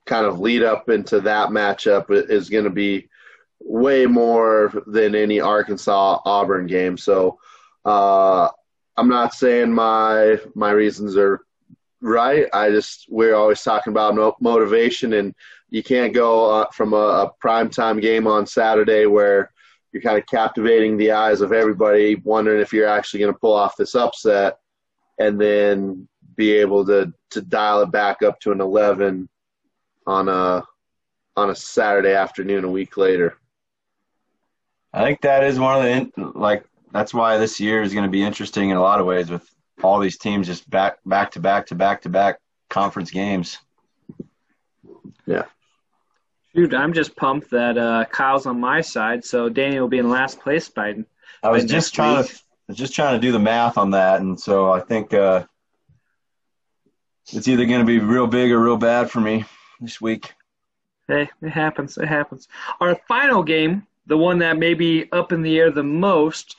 kind of lead up into that matchup is going to be way more than any Arkansas Auburn game. So uh, I'm not saying my my reasons are right. I just we're always talking about motivation, and you can't go uh, from a, a primetime game on Saturday where you're kind of captivating the eyes of everybody, wondering if you're actually going to pull off this upset, and then be able to to dial it back up to an 11 on a on a Saturday afternoon a week later. I think that is one of the like that's why this year is going to be interesting in a lot of ways with all these teams just back back to back to back to back conference games. Yeah. Dude, I'm just pumped that uh, Kyle's on my side, so Danny will be in last place by. I was just trying week. to just trying to do the math on that, and so I think uh, it's either going to be real big or real bad for me this week. Hey, it happens. It happens. Our final game, the one that may be up in the air the most,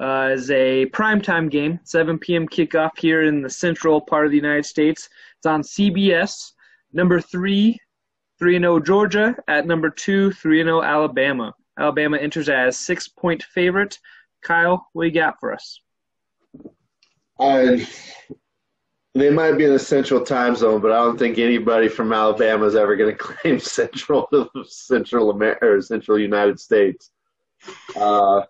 uh, is a primetime game, 7 p.m. kickoff here in the central part of the United States. It's on CBS. Number three 3 0 Georgia. At number 2, 3 0 Alabama. Alabama enters as six point favorite. Kyle, what you got for us? I, they might be in the central time zone, but I don't think anybody from Alabama is ever going to claim central Central America or Central United States. Uh,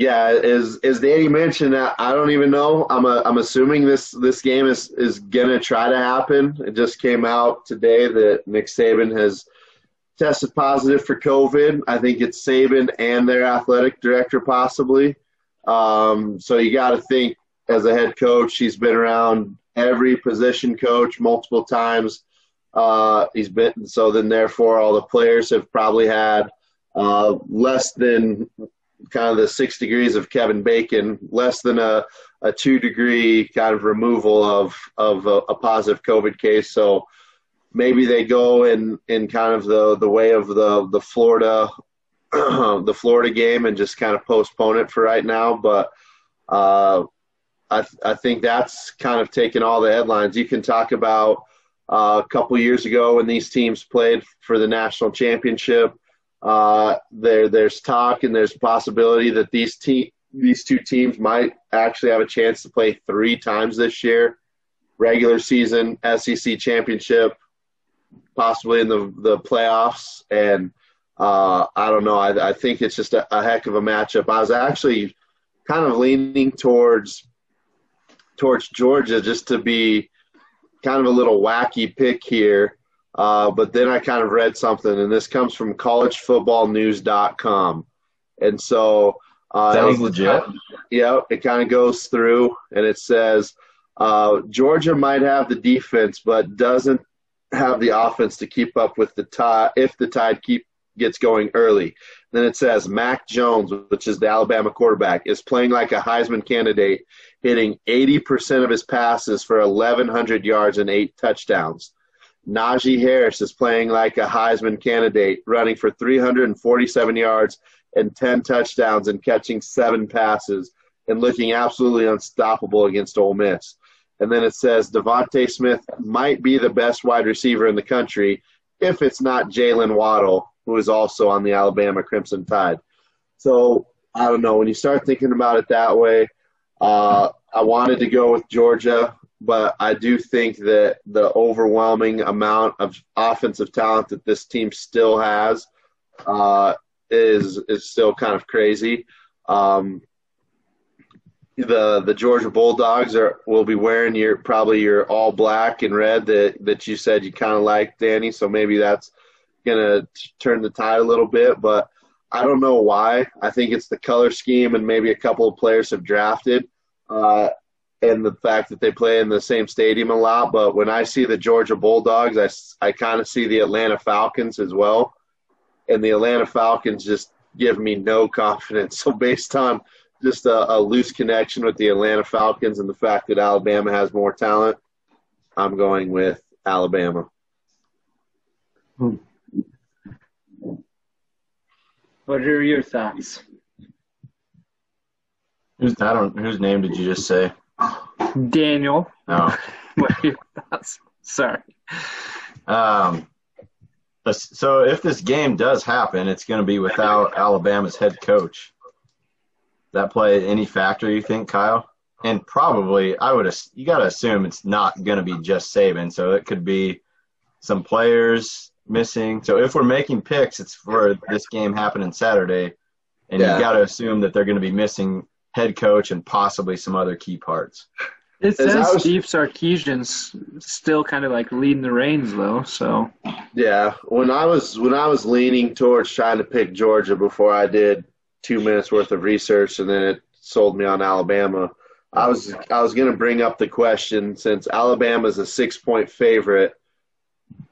yeah, as as Danny mentioned, I don't even know. I'm a, I'm assuming this this game is is gonna try to happen. It just came out today that Nick Saban has tested positive for COVID. I think it's Saban and their athletic director possibly. Um, so you got to think as a head coach, he's been around every position coach multiple times. Uh, he's been so then therefore all the players have probably had uh, less than kind of the six degrees of Kevin Bacon, less than a, a two degree kind of removal of of a, a positive COVID case. So maybe they go in in kind of the the way of the the Florida the Florida game and just kind of postpone it for right now. But uh, I I think that's kind of taken all the headlines. You can talk about. Uh, a couple years ago, when these teams played for the national championship, uh, there, there's talk and there's possibility that these te- these two teams might actually have a chance to play three times this year regular season, SEC championship, possibly in the, the playoffs. And uh, I don't know. I, I think it's just a, a heck of a matchup. I was actually kind of leaning towards towards Georgia just to be kind of a little wacky pick here. Uh, but then I kind of read something, and this comes from collegefootballnews.com. And so uh, that was legit. yeah, it kind of goes through, and it says uh, Georgia might have the defense, but doesn't have the offense to keep up with the tide if the tide keep gets going early. Then it says Mac Jones, which is the Alabama quarterback, is playing like a Heisman candidate, hitting 80% of his passes for 1,100 yards and eight touchdowns. Najee Harris is playing like a Heisman candidate, running for 347 yards and 10 touchdowns and catching seven passes and looking absolutely unstoppable against Ole Miss. And then it says DeVonta Smith might be the best wide receiver in the country if it's not Jaylen Waddle, who is also on the Alabama Crimson Tide. So I don't know. When you start thinking about it that way, uh, I wanted to go with Georgia, but I do think that the overwhelming amount of offensive talent that this team still has uh, is is still kind of crazy. Um, the the Georgia Bulldogs are will be wearing your probably your all black and red that that you said you kind of like, Danny. So maybe that's gonna turn the tide a little bit, but I don't know why. I think it's the color scheme and maybe a couple of players have drafted, uh, and the fact that they play in the same stadium a lot. But when I see the Georgia Bulldogs, I I kind of see the Atlanta Falcons as well, and the Atlanta Falcons just give me no confidence. So based on just a, a, loose connection with the Atlanta Falcons and the fact that Alabama has more talent, I'm going with Alabama. What are your thoughts? Who's I don't whose name did you just say? Daniel. Oh. what are your thoughts? Sorry. Um so if this game does happen, it's going to be without Alabama's head coach that play any factor you think, Kyle? And probably, I would. You got to assume it's not going to be just Saban, so it could be some players missing. So if we're making picks, it's for this game happening Saturday, and yeah. you got to assume that they're going to be missing head coach and possibly some other key parts. It says was, Steve Sarkisian's still kind of like leading the reins though, so yeah. When I was when I was leaning towards trying to pick Georgia before I did two minutes worth of research, and then it sold me on Alabama. I was I was going to bring up the question since Alabama is a six point favorite,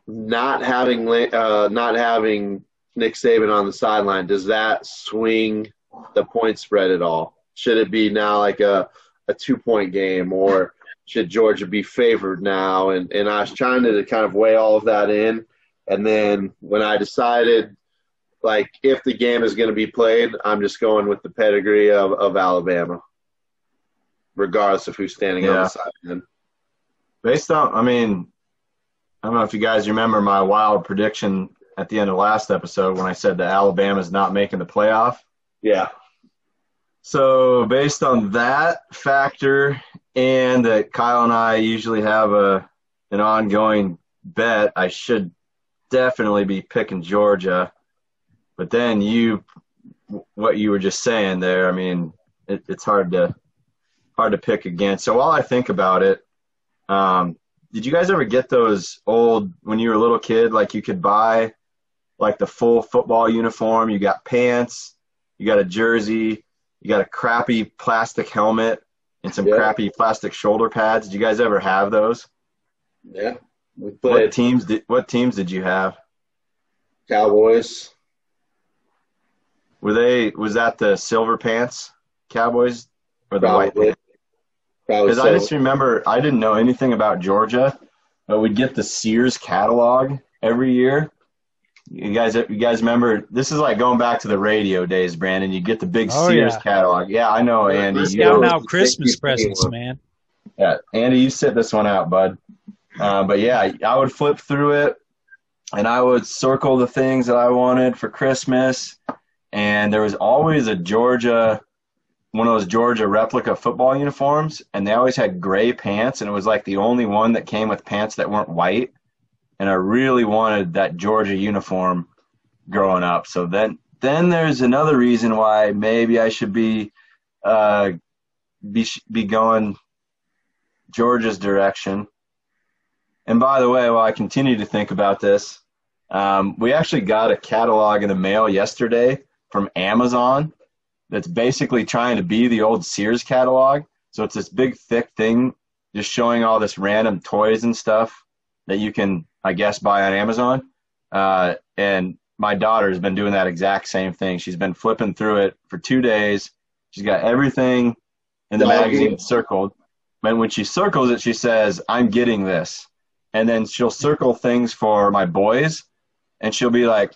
not having uh, not having Nick Saban on the sideline, does that swing the point spread at all? Should it be now like a a two point game, or should Georgia be favored now? And and I was trying to kind of weigh all of that in, and then when I decided like if the game is going to be played, I'm just going with the pedigree of, of Alabama, regardless of who's standing yeah. on the side. Based on, I mean, I don't know if you guys remember my wild prediction at the end of last episode when I said that Alabama's not making the playoff. Yeah. So based on that factor, and that Kyle and I usually have a an ongoing bet, I should definitely be picking Georgia. But then you, what you were just saying there, I mean, it, it's hard to hard to pick against. So while I think about it, um, did you guys ever get those old when you were a little kid? Like you could buy like the full football uniform. You got pants, you got a jersey, you got a crappy plastic helmet, and some yeah. crappy plastic shoulder pads. Did you guys ever have those? Yeah. What teams did What teams did you have? Cowboys. Were they? Was that the silver pants Cowboys or the Probably. white? Because I just remember I didn't know anything about Georgia, but we'd get the Sears catalog every year. You guys, you guys remember? This is like going back to the radio days, Brandon. You get the big oh, Sears yeah. catalog. Yeah, I know, Andy. You know, now Christmas presents, man. Yeah, Andy, you sit this one out, bud. Uh, but yeah, I would flip through it, and I would circle the things that I wanted for Christmas, and there was always a Georgia one of those Georgia replica football uniforms, and they always had gray pants, and it was like the only one that came with pants that weren't white. And I really wanted that Georgia uniform growing up. So then, then there's another reason why maybe I should be, uh, be be going Georgia's direction. And by the way, while I continue to think about this, um, we actually got a catalog in the mail yesterday from Amazon that's basically trying to be the old Sears catalog. So it's this big, thick thing just showing all this random toys and stuff that you can, I guess, buy on Amazon. Uh, and my daughter has been doing that exact same thing. She's been flipping through it for two days. She's got everything in the magazine circled. And when she circles it, she says, I'm getting this. And then she'll circle things for my boys. And she'll be like,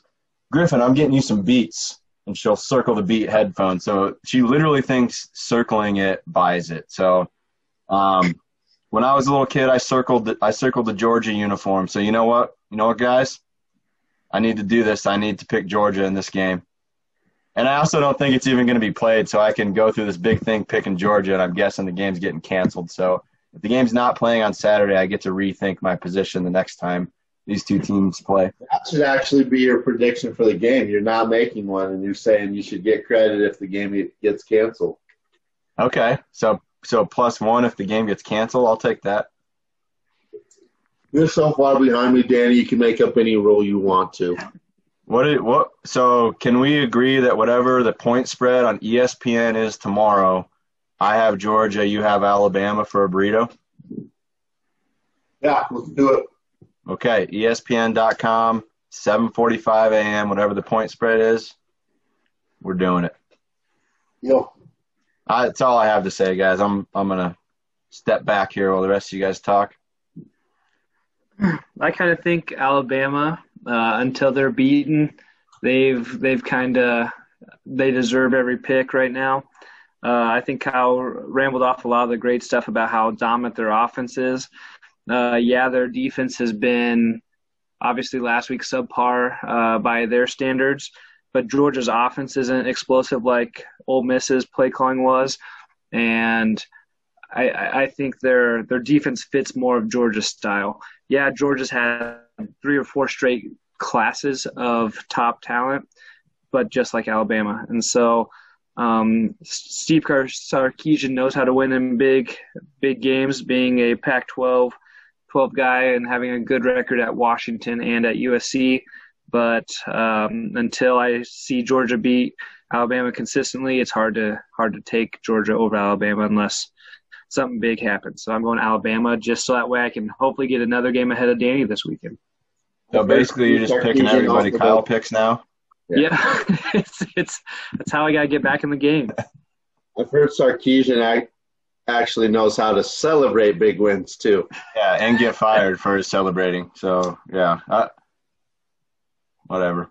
Griffin, I'm getting you some beats. And she'll circle the beat headphone. So she literally thinks circling it buys it. So um, when I was a little kid, I circled the, I circled the Georgia uniform. So you know what? You know what, guys? I need to do this. I need to pick Georgia in this game. And I also don't think it's even going to be played, so I can go through this big thing picking Georgia, and I'm guessing the game's getting canceled. So if the game's not playing on Saturday, I get to rethink my position the next time these two teams play. That should actually be your prediction for the game. You're not making one, and you're saying you should get credit if the game gets canceled. Okay, so so plus one if the game gets canceled, I'll take that. You're so far behind me, Danny. You can make up any rule you want to. What what? So can we agree that whatever the point spread on ESPN is tomorrow, I have Georgia, you have Alabama for a burrito? Yeah, let's do it. Okay, ESPN.com, 7:45 a.m. Whatever the point spread is, we're doing it. Yep. I, that's all I have to say, guys. I'm I'm gonna step back here while the rest of you guys talk. I kind of think Alabama uh, until they're beaten. They've they've kind of they deserve every pick right now. Uh, I think Kyle rambled off a lot of the great stuff about how dominant their offense is. Uh, yeah, their defense has been obviously last week subpar uh, by their standards, but Georgia's offense isn't explosive like Ole Miss's play calling was, and I, I think their their defense fits more of Georgia's style. Yeah, Georgia's had three or four straight classes of top talent, but just like Alabama. And so um, Steve Sarkisian knows how to win in big, big games, being a Pac-12 12 guy and having a good record at Washington and at USC. But um, until I see Georgia beat Alabama consistently, it's hard to hard to take Georgia over Alabama unless something big happens. So I'm going to Alabama just so that way I can hopefully get another game ahead of Danny this weekend. So basically, you're just picking everybody Kyle picks now. Yeah, yeah. it's it's that's how I got to get back in the game. I've heard Sarkisian actually knows how to celebrate big wins too. Yeah, and get fired for celebrating. So yeah, uh, whatever.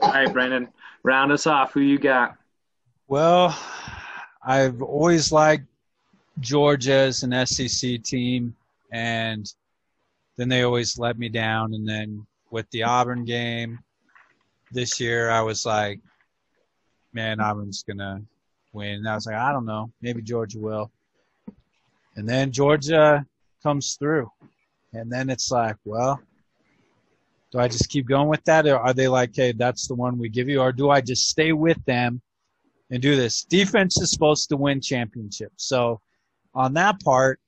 All right, Brandon, round us off. Who you got? Well, I've always liked Georgia as an SEC team, and then they always let me down. And then with the Auburn game this year, I was like, man, Auburn's going to win. And I was like, I don't know. Maybe Georgia will. And then Georgia comes through. And then it's like, well, do I just keep going with that? Or are they like, hey, that's the one we give you? Or do I just stay with them and do this? Defense is supposed to win championships. So on that part,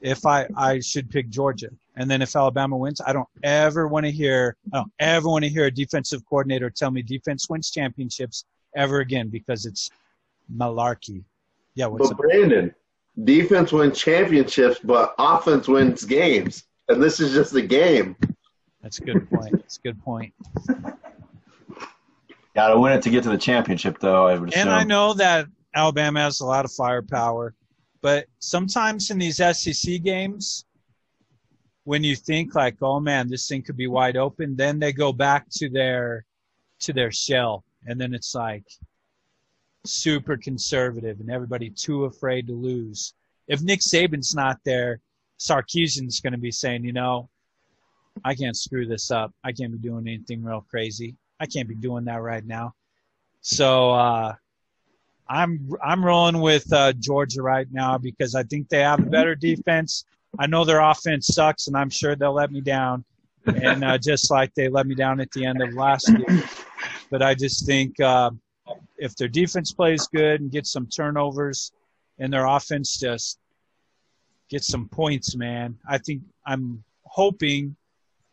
if I, I should pick Georgia. And then if Alabama wins, I don't ever want to hear I don't ever want to hear a defensive coordinator tell me defense wins championships ever again because it's malarkey. Yeah, what's but up? Brandon, defense wins championships, but offense wins games, and this is just a game. That's a good point. That's a good point. Got to win it to get to the championship, though. I would assume. And I know that Alabama has a lot of firepower, but sometimes in these SEC games, when you think like, oh man, this thing could be wide open, then they go back to their to their shell, and then it's like super conservative and everybody too afraid to lose. If Nick Saban's not there, Sarkisian's going to be saying, you know, I can't screw this up. I can't be doing anything real crazy. I can't be doing that right now. So uh, I'm I'm rolling with uh, Georgia right now because I think they have a better defense. I know their offense sucks, and I'm sure they'll let me down, and uh, just like they let me down at the end of last year. But I just think uh, if their defense plays good and gets some turnovers, and their offense just gets some points, man, I think I'm hoping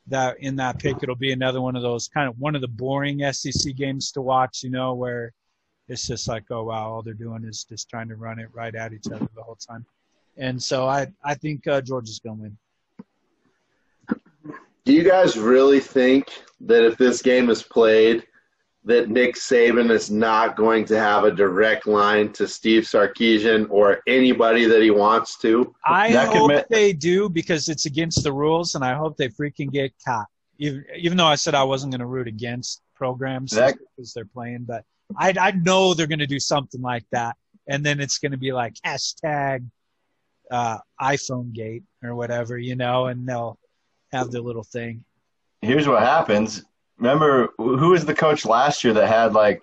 that in that pick it'll be another one of those kind of one of the boring SEC games to watch, you know, where it's just like, oh wow, all they're doing is just trying to run it right at each other the whole time. And so I I think uh, Georgia's gonna win. Do you guys really think that if this game is played, that Nick Saban is not going to have a direct line to Steve Sarkisian or anybody that he wants to? I that hope they do because it's against the rules, and I hope they freaking get caught. Even, even though I said I wasn't going to root against programs that, because they're playing, but I, I know they're going to do something like that, and then it's going to be like hashtag uh, iPhone Gate or whatever, you know, and they'll have their little thing. Here's what happens. Remember who was the coach last year that had like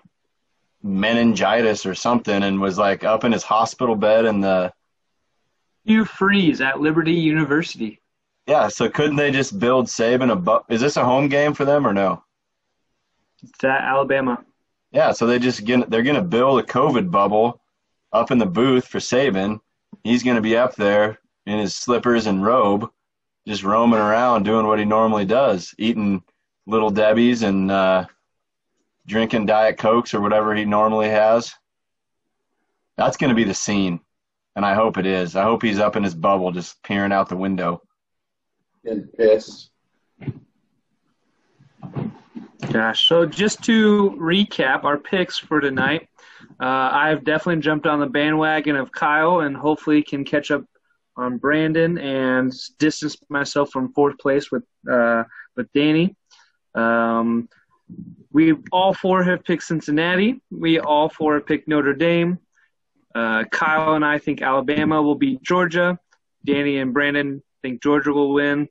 meningitis or something and was like up in his hospital bed in the Hugh Freeze at Liberty University. Yeah, so couldn't they just build Saban a bu- is this a home game for them or no? It's at Alabama. Yeah, so they just get they're gonna build a COVID bubble up in the booth for Saban. He's gonna be up there in his slippers and robe, just roaming around doing what he normally does, eating little Debbie's and uh, drinking Diet Cokes or whatever he normally has. That's gonna be the scene. And I hope it is. I hope he's up in his bubble just peering out the window. And piss. Gosh. So just to recap our picks for tonight, uh, I've definitely jumped on the bandwagon of Kyle and hopefully can catch up on Brandon and distance myself from fourth place with uh, with Danny. Um, we all four have picked Cincinnati. We all four have picked Notre Dame. Uh, Kyle and I think Alabama will beat Georgia. Danny and Brandon think Georgia will win.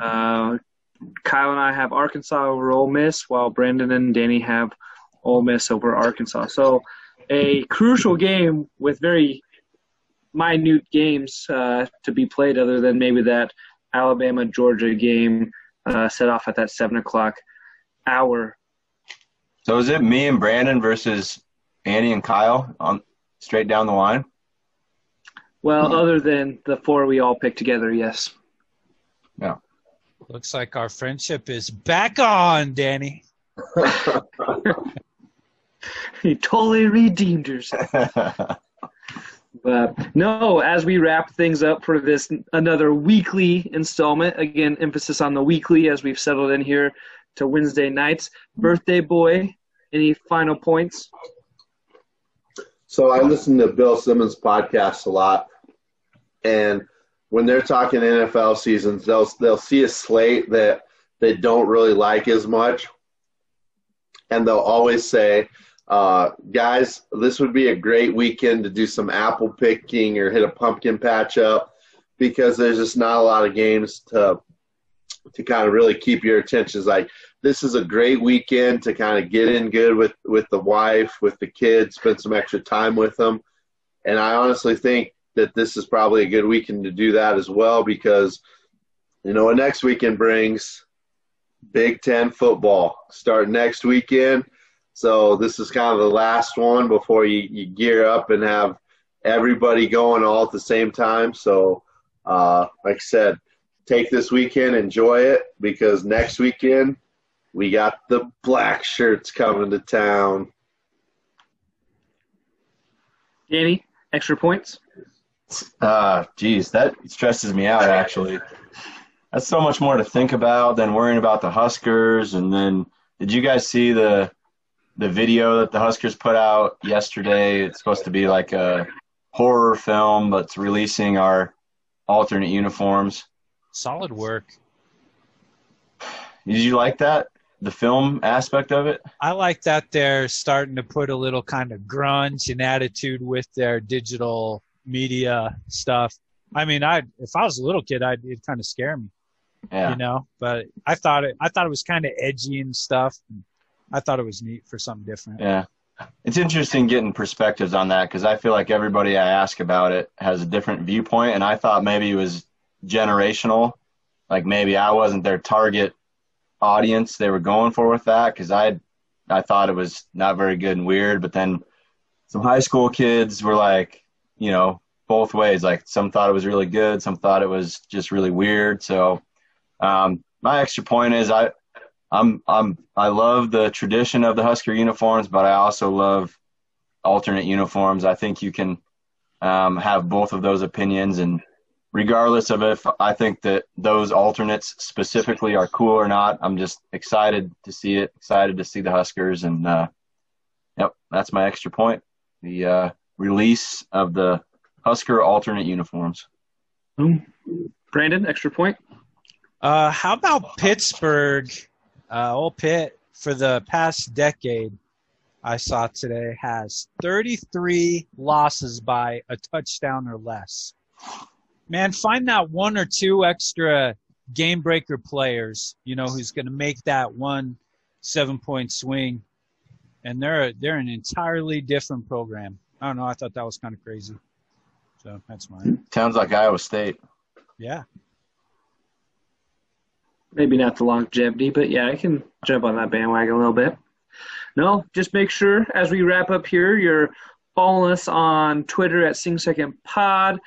Uh, Kyle and I have Arkansas over Ole Miss, while Brandon and Danny have Ole Miss over Arkansas. So a crucial game with very minute games uh, to be played, other than maybe that Alabama Georgia game uh, set off at that seven o'clock hour. So is it me and Brandon versus Annie and Kyle on straight down the line? Well, mm-hmm. other than the four we all picked together, yes. Yeah. Looks like our friendship is back on, Danny. he totally redeemed herself. but no, as we wrap things up for this another weekly installment, again, emphasis on the weekly as we've settled in here to Wednesday nights. Birthday boy, any final points? So I listen to Bill Simmons' podcast a lot, and when they're talking NFL seasons, they'll they'll see a slate that they don't really like as much, and they'll always say, uh, "Guys, this would be a great weekend to do some apple picking or hit a pumpkin patch up, because there's just not a lot of games to to kind of really keep your attention. It's like this is a great weekend to kind of get in good with with the wife, with the kids, spend some extra time with them, and I honestly think that this is probably a good weekend to do that as well because you know what next weekend brings Big Ten football start next weekend. So this is kind of the last one before you, you gear up and have everybody going all at the same time. So uh, like I said, take this weekend, enjoy it because next weekend we got the black shirts coming to town. Danny, extra points? Uh, geez, that stresses me out actually. That's so much more to think about than worrying about the Huskers. And then, did you guys see the the video that the Huskers put out yesterday? It's supposed to be like a horror film that's releasing our alternate uniforms. Solid work. Did you like that? The film aspect of it? I like that they're starting to put a little kind of grunge and attitude with their digital media stuff. I mean, I if I was a little kid, I'd it kind of scare me. Yeah. You know, but I thought it I thought it was kind of edgy and stuff. And I thought it was neat for something different. Yeah. it's interesting getting perspectives on that because I feel like everybody I ask about it has a different viewpoint, and I thought maybe it was generational, like maybe I wasn't their target audience they were going for with that because I I thought it was not very good and weird, but then some high school kids were like, you know, both ways. Like some thought it was really good, some thought it was just really weird. So um, my extra point is I I'm I'm I love the tradition of the Husker uniforms, but I also love alternate uniforms. I think you can um, have both of those opinions, and regardless of if I think that those alternates specifically are cool or not, I'm just excited to see it. Excited to see the Huskers, and uh, yep, that's my extra point. The uh, release of the Husker alternate uniforms. Brandon, extra point. Uh, how about Pittsburgh? Uh, old Pitt for the past decade, I saw today has 33 losses by a touchdown or less. Man, find that one or two extra game breaker players, you know, who's going to make that one seven point swing, and they're they're an entirely different program. I don't know. I thought that was kind of crazy. So that's mine. Sounds like Iowa State. Yeah. Maybe not the longevity, but yeah, I can jump on that bandwagon a little bit. No, just make sure as we wrap up here, you're following us on Twitter at Sing Second Pod,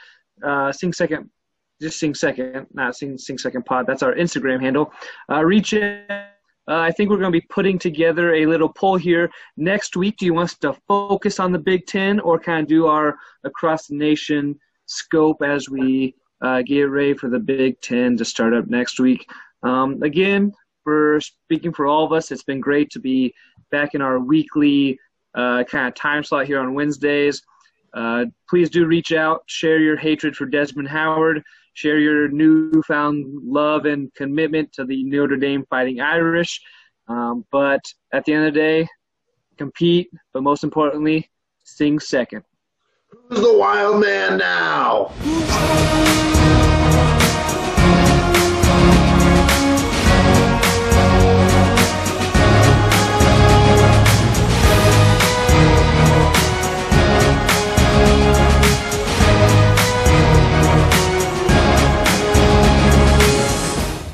uh, Sing Second, just Sing Second, not Sing Sing Second Pod. That's our Instagram handle. Uh, reach in. Uh, I think we're going to be putting together a little poll here next week. Do you want us to focus on the Big Ten or kind of do our across the nation scope as we uh, get ready for the Big Ten to start up next week? Um, again, for speaking for all of us, it's been great to be back in our weekly uh, kind of time slot here on Wednesdays. Uh, please do reach out, share your hatred for Desmond Howard, share your newfound love and commitment to the Notre Dame Fighting Irish. Um, but at the end of the day, compete, but most importantly, sing second. Who's the wild man now?